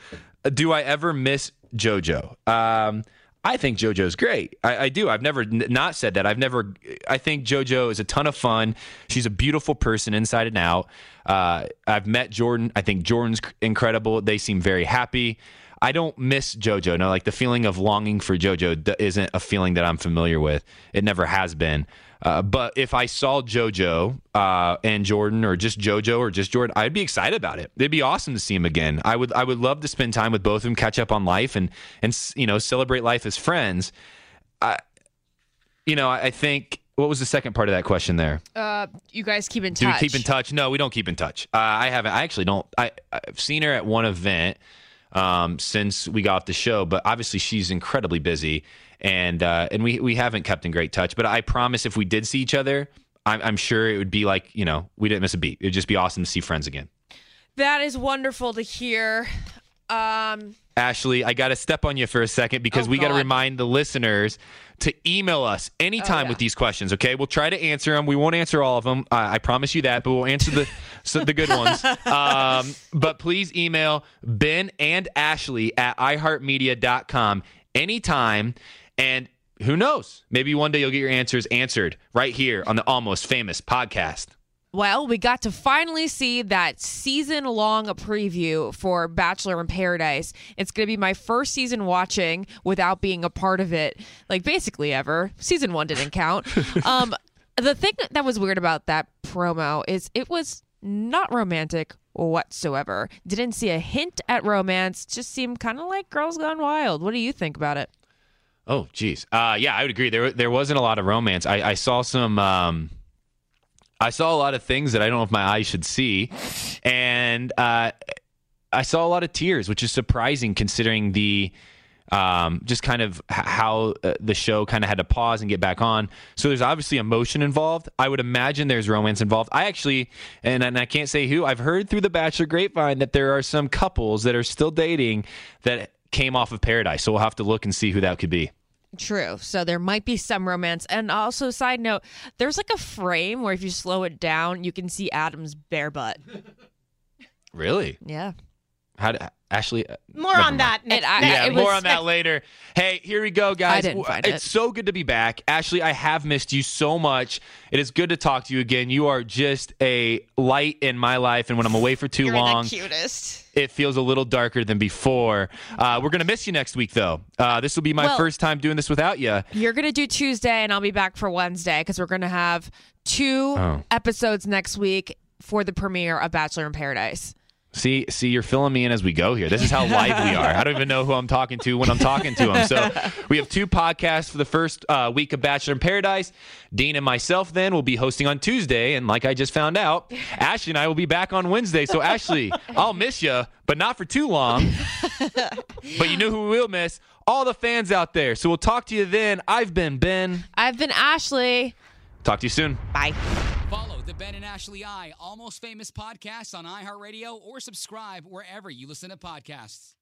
<laughs> do I ever miss JoJo? Um, I think JoJo's great. I, I do. I've never n- not said that. I've never. I think JoJo is a ton of fun. She's a beautiful person inside and out. Uh, I've met Jordan. I think Jordan's incredible. They seem very happy. I don't miss JoJo. No, like the feeling of longing for JoJo isn't a feeling that I'm familiar with. It never has been. Uh, but if I saw JoJo uh, and Jordan, or just JoJo, or just Jordan, I'd be excited about it. It'd be awesome to see him again. I would. I would love to spend time with both of them, catch up on life, and and you know celebrate life as friends. I, you know, I think. What was the second part of that question there? Uh, you guys keep in Do touch. we keep in touch? No, we don't keep in touch. Uh, I haven't. I actually don't. I, I've seen her at one event um, since we got off the show, but obviously she's incredibly busy, and uh, and we we haven't kept in great touch. But I promise, if we did see each other, I'm, I'm sure it would be like you know we didn't miss a beat. It'd just be awesome to see friends again. That is wonderful to hear. Um, Ashley, I got to step on you for a second because Oh, we got to remind the listeners to email us anytime Oh, yeah. with these questions. Okay, we'll try to answer them. We won't answer all of them. I, I promise you that, but we'll answer the so the good ones. <laughs> Um, but please email Ben and Ashley at iHeartMedia.com anytime. And who knows? Maybe one day you'll get your answers answered right here on the Almost Famous podcast. Well, we got to finally see that season long preview for Bachelor in Paradise. It's going to be my first season watching without being a part of it, like basically ever. Season one didn't count. <laughs> um, the thing that was weird about that promo is it was not romantic whatsoever. Didn't see a hint at romance. Just seemed kind of like Girls Gone Wild. What do you think about it? Oh, geez. Uh, yeah, I would agree. There, there wasn't a lot of romance. I, I saw some. Um, I saw a lot of things that I don't know if my eyes should see, and uh, I saw a lot of tears, which is surprising considering the um, just kind of how uh, the show kind of had to pause and get back on. So there's obviously emotion involved. I would imagine there's romance involved. I actually, and, and I can't say who, I've heard through the Bachelor grapevine that there are some couples that are still dating that came off of Paradise. So we'll have to look and see who that could be. True. So there might be some romance. And also, side note, there's like a frame where if you slow it down, you can see Adam's bare butt. Really? Yeah. How did Ashley? uh, More on that next. And I- Yeah, it more was- on that later. Hey, here we go, guys. I didn't find it's it. so good to be back. Ashley, I have missed you so much. It is good to talk to you again. You are just a light in my life, and when I'm away for too You're long, the cutest. it feels a little darker than before. Uh, we're gonna miss you next week, though. Uh, this will be my Well- first time doing this without you. You're going to do Tuesday, and I'll be back for Wednesday because we're going to have two Oh. episodes next week for the premiere of Bachelor in Paradise. See, see, you're filling me in as we go here. This is how live we are. I don't even know who I'm talking to when I'm talking to them. So we have two podcasts for the first uh, week of Bachelor in Paradise. Dean and myself then will be hosting on Tuesday, and like I just found out, Ashley and I will be back on Wednesday. So Ashley, I'll miss you, but not for too long. but you know who we will miss? All the fans out there. So we'll talk to you then. I've been Ben. I've been Ashley. Talk to you soon. Bye. Ben and Ashley I Almost Famous podcast on iHeartRadio or subscribe wherever you listen to podcasts.